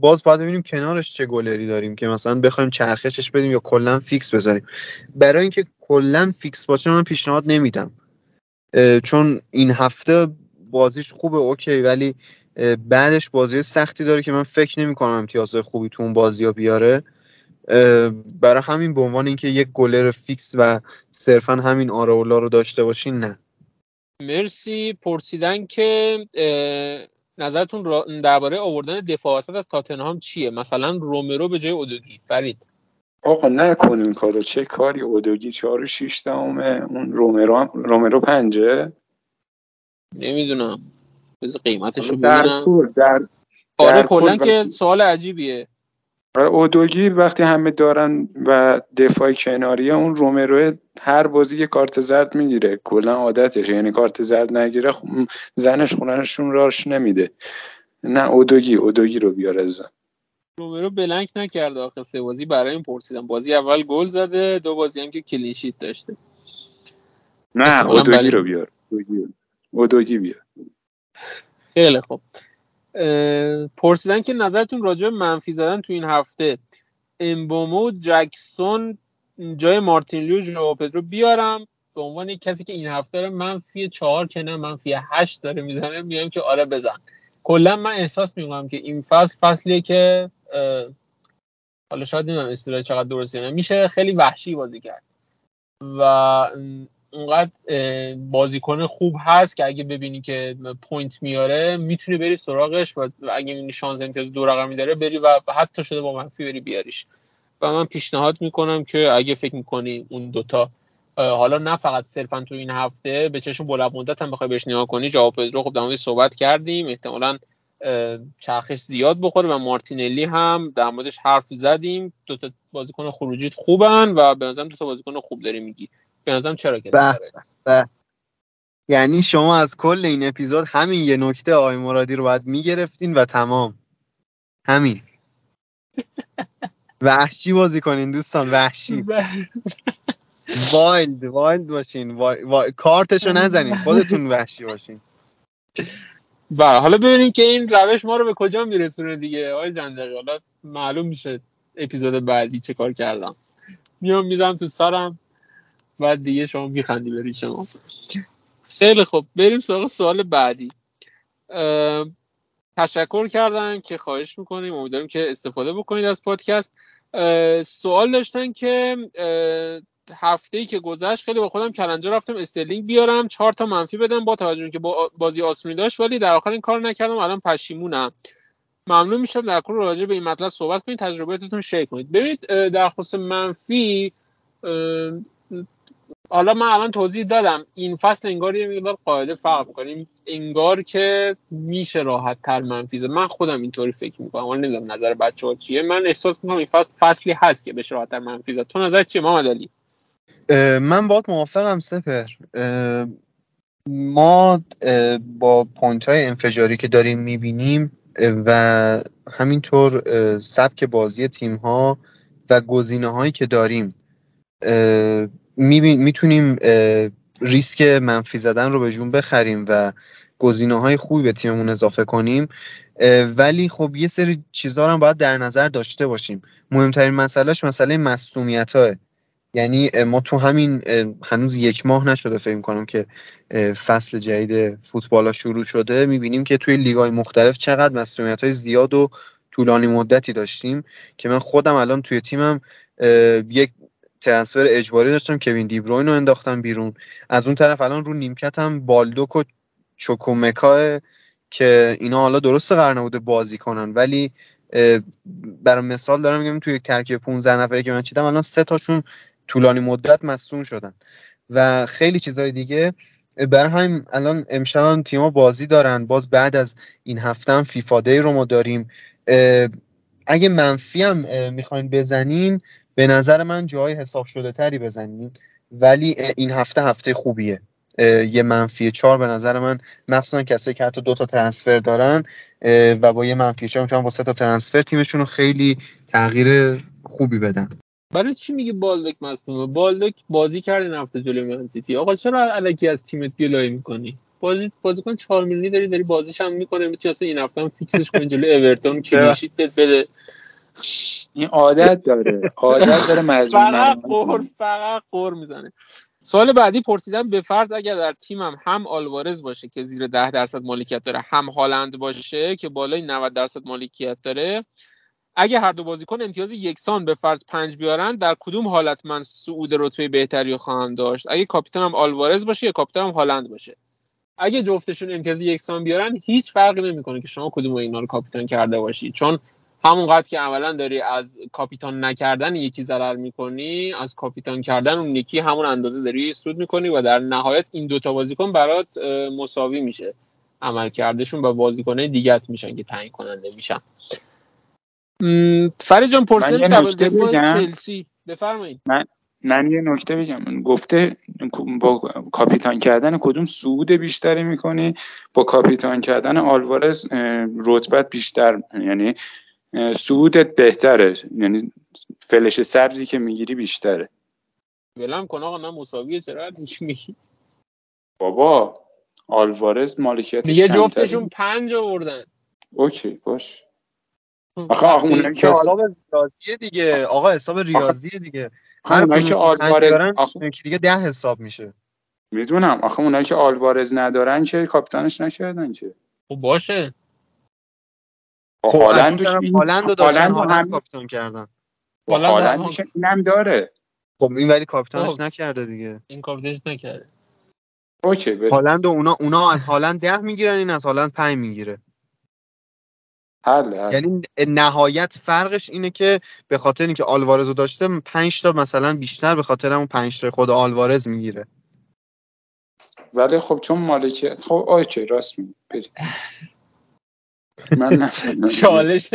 باز باید ببینیم کنارش چه گلری داریم که مثلا بخوایم چرخشش بدیم یا کلا فیکس بذاریم. برای اینکه کلا فیکس باشه من پیشنهاد نمیدم. چون این هفته بازیش خوبه OK ولی بعدش بازی سختی داره که من فکر نمی کنم امتیازهای خوبی تو اون بازی ها بیاره. برای همین به عنوان اینکه یک گلر فیکس و صرفا همین آراولا رو داشته باشین نه. مرسی. پرسیدن که نظرتون درباره آوردن دفاع وسط از تاتنهام چیه؟ مثلا رومرو به جای اودوگی. فرید. آقا نکنیم کارو. چه کاری؟ اودوگی چهار و شیش اون رومرو رومرو پنجه. نمی‌دونم. بذار قیمتش رو در کل در آره کلا که سوال عجیبیه. آره اودوگی وقتی همه دارن و دفاع کناری اون رومرو هر بازی یه کارت زرد می‌گیره. کلا عادتش یعنی کارت زرد نگیره خب زنش خوننشون راش نمیده. نه اودوگی اودوگی رو بیاره زن. رومرو بلنک نکرده آخه سه بازی برای این پرسیدم. بازی اول گل زده دو بازی هم که کلینشیت داشته. نه اودوگی رو بیار. اودوگی بیار. خیلی خوب. پرسیدن که نظرتون راجع منفی زدن تو این هفته امبومو جکسون جای مارتینلی و پدرو بیارم؟ به عنوان کسی که این هفته رو منفی چهار که نه منفی هشت داره می‌زنه میگم که آره بزن. کلا من احساس می‌کنم که این فصل فصلیه که حالا شاید نمی‌دونم اصطلاح چقدر درسته میشه خیلی وحشی بازی کرد. و اونقدر بازیکن خوب هست که اگه ببینی که point میاره می‌تونی بری سراغش و اگه می‌بینی شانس امتیاز دو رقمی داره بری و حتی شده با منفی بری بیاریش. و من پیشنهاد می‌کنم که اگه فکر می‌کنی اون دوتا حالا نه فقط صرفا تو این هفته به چشم بلند مدت هم بخوای بهش نگاه کنی جواب پدرو خب در صحبت کردیم احتمالا چرخش زیاد بخوره و مارتینلی هم در موردش حرف زدیم. دو تا بازیکن خروجیت خوبن و به نظرم دو تا بازیکن خوب داری میگی. به نظرم چرا که یعنی شما از کل این اپیزود همین یه نکته آقای مرادی رو باید می‌گرفتین و تمام. همین. وحشی بازی کنین دوستان وحشی. wild wild باشین. wi... کارتشو نزنین خودتون وحشی باشین. بله حالا ببینیم که این روش ما رو به کجا میرسونه دیگه. آقای جندقی حالا معلوم میشه اپیزود بعدی چه کار کردم. میام میزم تو سرم. بعد دیگه شما میخندی برید شما خیلی خب بریم سراغ سوال بعدی. تشکر کردن که خواهش می‌کنیم. امیدواریم که استفاده بکنید از پادکست. سوال داشتن که هفته ای که گذشت خیلی با خودم کلنجا رفتم استرلینگ بیارم چهار تا منفی بدم با توجه که بازی آسونی داشت ولی در آخر این کار نکردم. الان پشیمونم. ممنون میشم در کل راجع به این مطلب صحبت کنید تجربیاتتون شیر کنید. ببینید در خصوص منفی حالا من الان توضیح دادم. این فصل انگار یه مقدار قاعده فرق کنیم انگار که میشه راحت تر منفی من خودم اینطوری فکر می‌کنم. حالا نمی‌دونم نظر بچه ها چیه. من احساس می‌کنم این فصل فصلی هست که بشه راحت تر منفی تو نظر چیه محمد علی؟ من هم باهات موافقم سپر. ما با point های انفجاری که داریم می‌بینیم و همینطور سبک بازی تیم ها و گزینه هایی که داریم می‌تونیم ریسک منفی زدن رو به جون بخریم و گزینه های خوبی به تیممون اضافه کنیم. ولی خب یه سری چیزها هم باید در نظر داشته باشیم. مهمترین مسئلهش مسئله مصومیت های یعنی ما تو همین هنوز یک ماه نشده فکر کنم که فصل جدید فوتبال ها شروع شده. می‌بینیم که توی لیگ های مختلف چقدر مسئولیت های زیاد و طولانی مدتی داشتیم که من خودم الان توی تیمم یک ترنسفر اجباری داشتم. کوین دیبروین رو انداختم بیرون. از اون طرف الان رو نیمکتم بالدوک و چوکومکا که اینا حالا درست قرار نبوده بازی کنن. ولی برای مثال دارم میگم توی ترکیب 15 نفره که من چیدم الان سه تاشون طولانی مدت مصون شدن. و خیلی چیزهای دیگه. برای همین الان امشب هم تیما بازی دارن. باز بعد از این هفته هم فیفا دی رو ما داریم. اگه منفی هم می‌خواین بزنین به نظر من جای حساب شده تری بزنین. ولی این هفته هفته خوبیه. یه منفی چهار به نظر من مخصوصا کسایی که حتی دو تا ترنسفر دارن و با یه منفی چهار می‌تونن با سه تا transfer تیمشون رو خیلی تغییر خوبی بدن. برای چی میگه بالدک مصدومه؟ بالدک بازی کرد این هفته جلوی منسیتی آقا چرا الکی از تیمت گلایه می‌کنی؟ بازی بازیکن 4 میلیونی داری داری بازیش هم می‌کنه. می‌تونی اصلا این هفته هم fix ش کنی جلوی اورتون؟ clean sheet بده. این عادت داره. عادت داره مظلوم فقط قور فقط غر می‌زنه. سوال بعدی پرسیدم به فرض اگر در تیمم هم آلوارز باشه که زیر 10 درصد مالکیت داره هم هالند باشه که بالای 90 درصد مالکیت داره اگه هر دو بازیکن امتیاز یکسان به فرض پنج بیارن در کدوم حالت من صعود رتبه بهتری رو خواهم داشت؟ اگه کاپیتانم آلوارز باشه یا کاپیتانم هالند باشه؟ اگه جفتشون امتیاز یکسان بیارن هیچ فرقی نمی‌کنه که شما کدوم اینا رو کاپیتان کرده باشید چون همونقدر که عملا داری از کاپیتان نکردن یکی ضرر می‌کنی از کاپیتان کردن اون یکی همون اندازه داری سود می‌کنی و در نهایت این دوتا بازیکن برات مساوی میشه. عمل کردشون و بازیکنه دیگت میشن که تعیین کننده میشن فرید جان پرسید چلسی. بفرمایید. من من یه نکته بگم. گفته با کاپیتان کردن کدوم سعود بیشتری می‌کنی؟ با کاپیتان کردن آلوارز رتبت بیشتر یعنی سعودت بهتره. یعنی فلش سبزی که می‌گیری بیشتره. ولم کن آقا نه مساویه. چرا میگی؟ بابا آلوارز مالکیتش میگه جفتشون پنج آوردن. اوکی باش. آخه آخه اونایی که حساب ریاضیه دیگه. آقا حساب ریاضیه دیگه. هر اونایی که آلوارز آخه... دیگه ده حساب میشه. می‌دونم. آخه اونایی که آلوارز ندارن که کاپیتانش نکردن که. خب باشه. هالند هالند رو داشتن هالند کاپیتان کردن هالند میشه اینم داره خب این ولی کاپیتانش خب. نکرده دیگه این کاپیتانش نکرده OK. هالند و اونا اونا از هالند ده می‌گیرن این از هالند پنج می‌گیره حل. یعنی نهایت فرقش اینه که به خاطر اینکه آلوارز رو داشته پنج تا مثلا بیشتر به خاطر اون پنج تا خود آلوارز می‌گیره ولی خب چون مالکیت خب OK راست میگی بریم. من. چالش.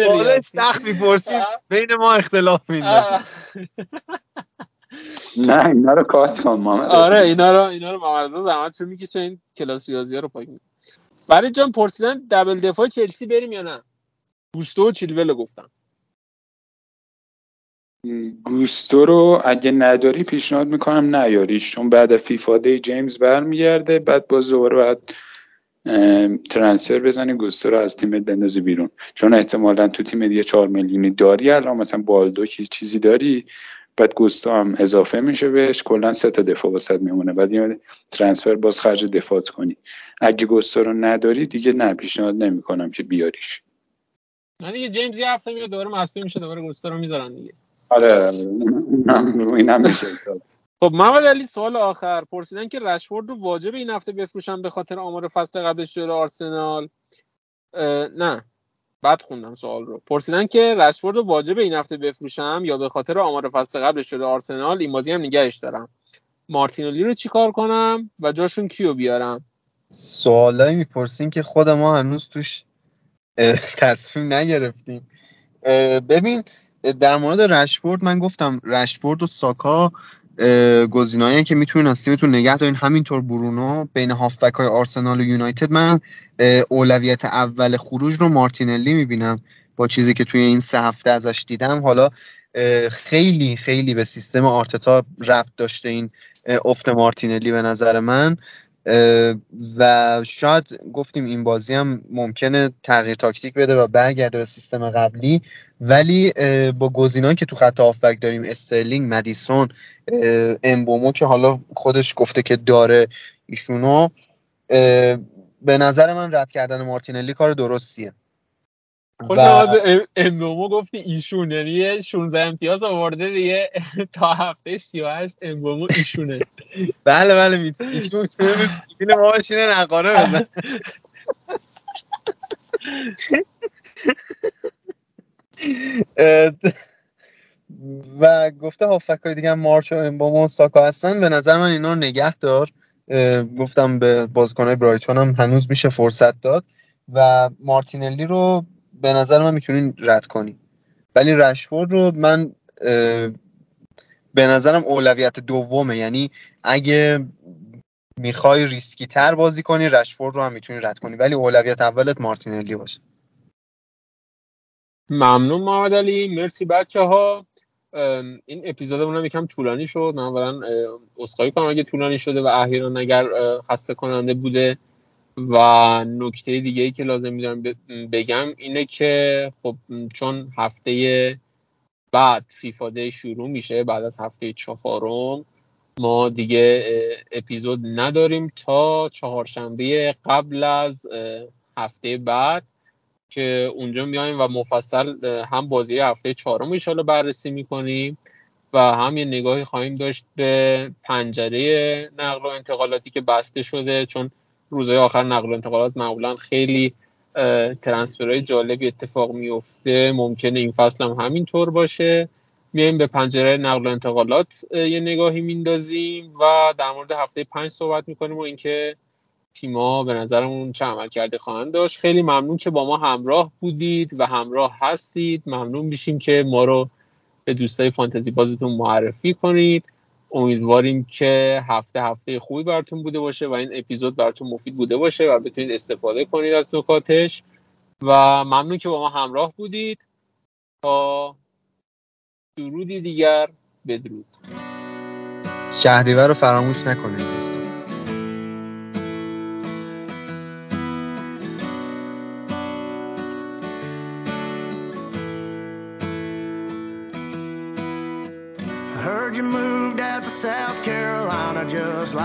سخت می‌پرسی بین ما اختلاف میندازی آه. نه اینا رو کات کن محمد آره اینا رو اینا رو محمد زحمتشو می‌کشه این کلاس ریاضی رو پاک می‌کنه. فرید جان پرسیدن دبل دفاع چلسی بریم یا نه گوشتو و چیلول رو گفتم گوستو رو اگه نداری پیشنهاد می‌کنم نیاریش چون بعد فیفا دی جیمز برمیگرده بعد باز دوباره بعد ترانسفر بزنی گوستو رو از تیمت بندازی بیرون. چون احتمالا تو تیمت یه چهار میلیونی داری الان مثلا بالدو چیز چیزی داری بعد گوستو هم اضافه میشه بهش کلا سه تا دفاع واسط میمونه. بعد یه ترانسفر باز خرج دفاعت کنی. اگه گوستو رو نداری دیگه نه پیشنهاد نمی‌کنم که بیاریش. نه دیگه جیمز یه هفته میاد دوباره مصدوم میشه دوباره گوستا رو می‌ذارن دیگه. آره اینم میشه. خب محمد علی سوال آخر. پرسیدن که رشفورد رو واجب این هفته بفروشن به خاطر آمار فصل قبلش جلو آرسنال؟ نه. بعد خوندم سوال رو. پرسیدن که رشفورد رو واجب این هفته بفروشم یا به خاطر آمار فصل قبلش جلو آرسنال؟ این بازی هم نگهش دارم. مارتینولی رو چیکار کنم و جاشون کیو بیارم؟ سوالایی می‌پرسین که خود ما هنوز توش تصمیم نگرفتیم. ببین در مورد رشفورد من گفتم رشفورد و ساکا گزینه‌ای که می‌تونین از تیمتون نگه دارین. همینطور برونو بین هافبک های آرسنال و یونایتد من اولویت اول خروج رو مارتینلی می‌بینم با چیزی که توی این سه هفته ازش دیدم. حالا خیلی خیلی به سیستم آرتتا ربط داشته این افت مارتینلی به نظر من. و شاید گفتیم این بازی هم ممکنه تغییر تاکتیک بده و برگرده به سیستم قبلی. ولی با گزینه‌ای که تو خط هافبک داریم استرلینگ مدیسون امبومو که حالا خودش گفته که داره ایشونو به نظر من رد کردن مارتینلی کار درستیه. خود و- به امبومو گفتی ایشون یعنی یه 16 امتیاز آورده دیگه. تا هفته 38 امبومو ایشونه. بله بله می‌تونه ایشون سیبیل ما بشینه نقاره بزن. و گفته هافک های دیگه مارچ و امبامو و ساکا هستن. به نظر من اینا رو نگه دار. گفتم به بازیکنهای برایتون هم هنوز میشه فرصت داد. و مارتینلی رو به نظر من می‌تونین رد کنی ولی رشفورد رو من به نظرم اولویت دومه. یعنی اگه می‌خوای ریسکی تر بازی کنی رشفورد رو هم می‌تونی رد کنی. ولی اولویت اولت مارتینلی باشه. ممنون محمد علی. مرسی بچه ها این اپیزودمون هم یکم طولانی شد. من اولا عذرخواهی کنم اگه طولانی شده و احیانا اگر خسته کننده بوده و نکته دیگه ای که لازم میدارم بگم اینه که خب چون هفته بعد فیفا دی شروع میشه بعد از هفته چهارم ما دیگه اپیزود نداریم تا چهارشنبه قبل از هفته بعد که اونجا میایم و مفصل هم بازی هفته چهارم ایشالا بررسی می‌کنیم و هم یه نگاهی خواهیم داشت به پنجره نقل و انتقالاتی که بسته شده. چون روزهای آخر نقل و انتقالات معمولا خیلی ترنسفرهای جالبی اتفاق میفته ممکنه این فصل هم همینطور باشه. میایم به پنجره نقل و انتقالات یه نگاهی میندازیم و در مورد هفته پنج صحبت می‌کنیم و اینکه تیما به نظرمون چه عمل کرده خواهند داشت. خیلی ممنون که با ما همراه بودید و همراه هستید. ممنون میشیم که ما رو به دوستای فانتزی بازیتون معرفی کنید. امیدواریم که هفته هفته خوبی براتون بوده باشه و این اپیزود براتون مفید بوده باشه و بتونید استفاده کنید از نکاتش. و ممنون که با ما همراه بودید. تا درودی دیگر بدرود. شهریور رو فراموش نکنید.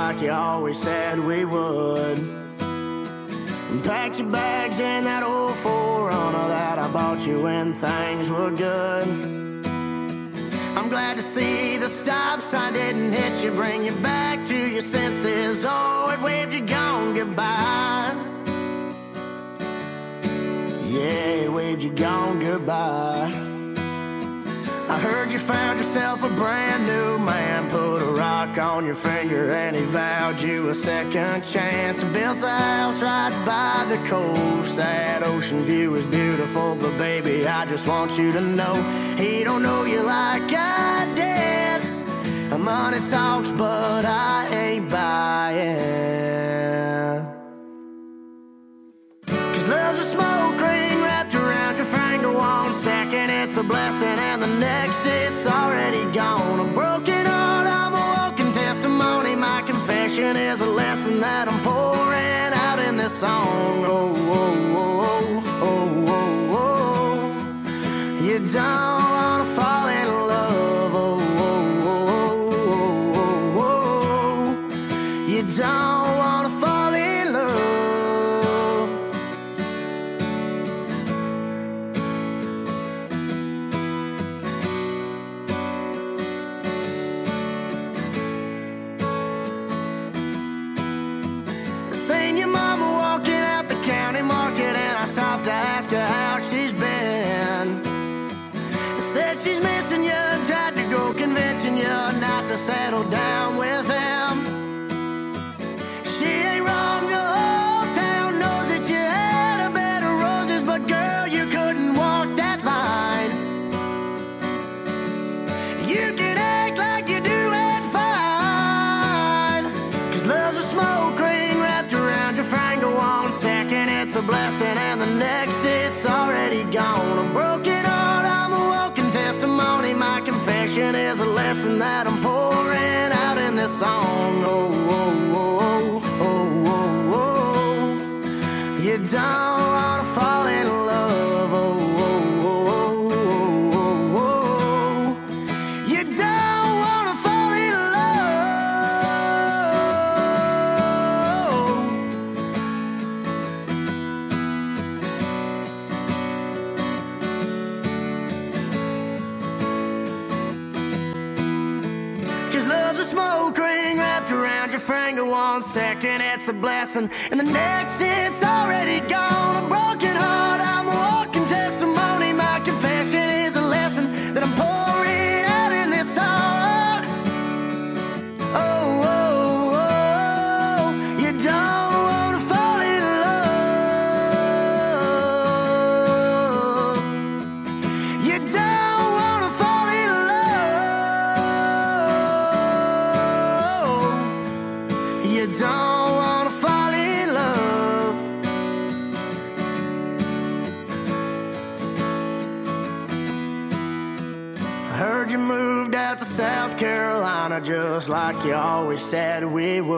Like you always said we would. And packed your bags in that old 4Runner that I bought you when things were good. I'm glad to see the stop sign didn't hit you, bring you back to your senses. Oh, it waved you gone goodbye. Yeah, it waved you gone goodbye. I heard you found yourself a brand new man. Put a rock on your finger and he vowed you a second chance. Built a house right by the coast. That ocean view is beautiful, but baby, I just want you to know he don't know you like I did. Money talks, but I ain't buying. Cause love's a smoke finger one second it's a blessing and the next it's already gone. A broken heart i'm a walking testimony. My confession is a lesson that i'm pouring out in this song. Oh and the next it's already said we would.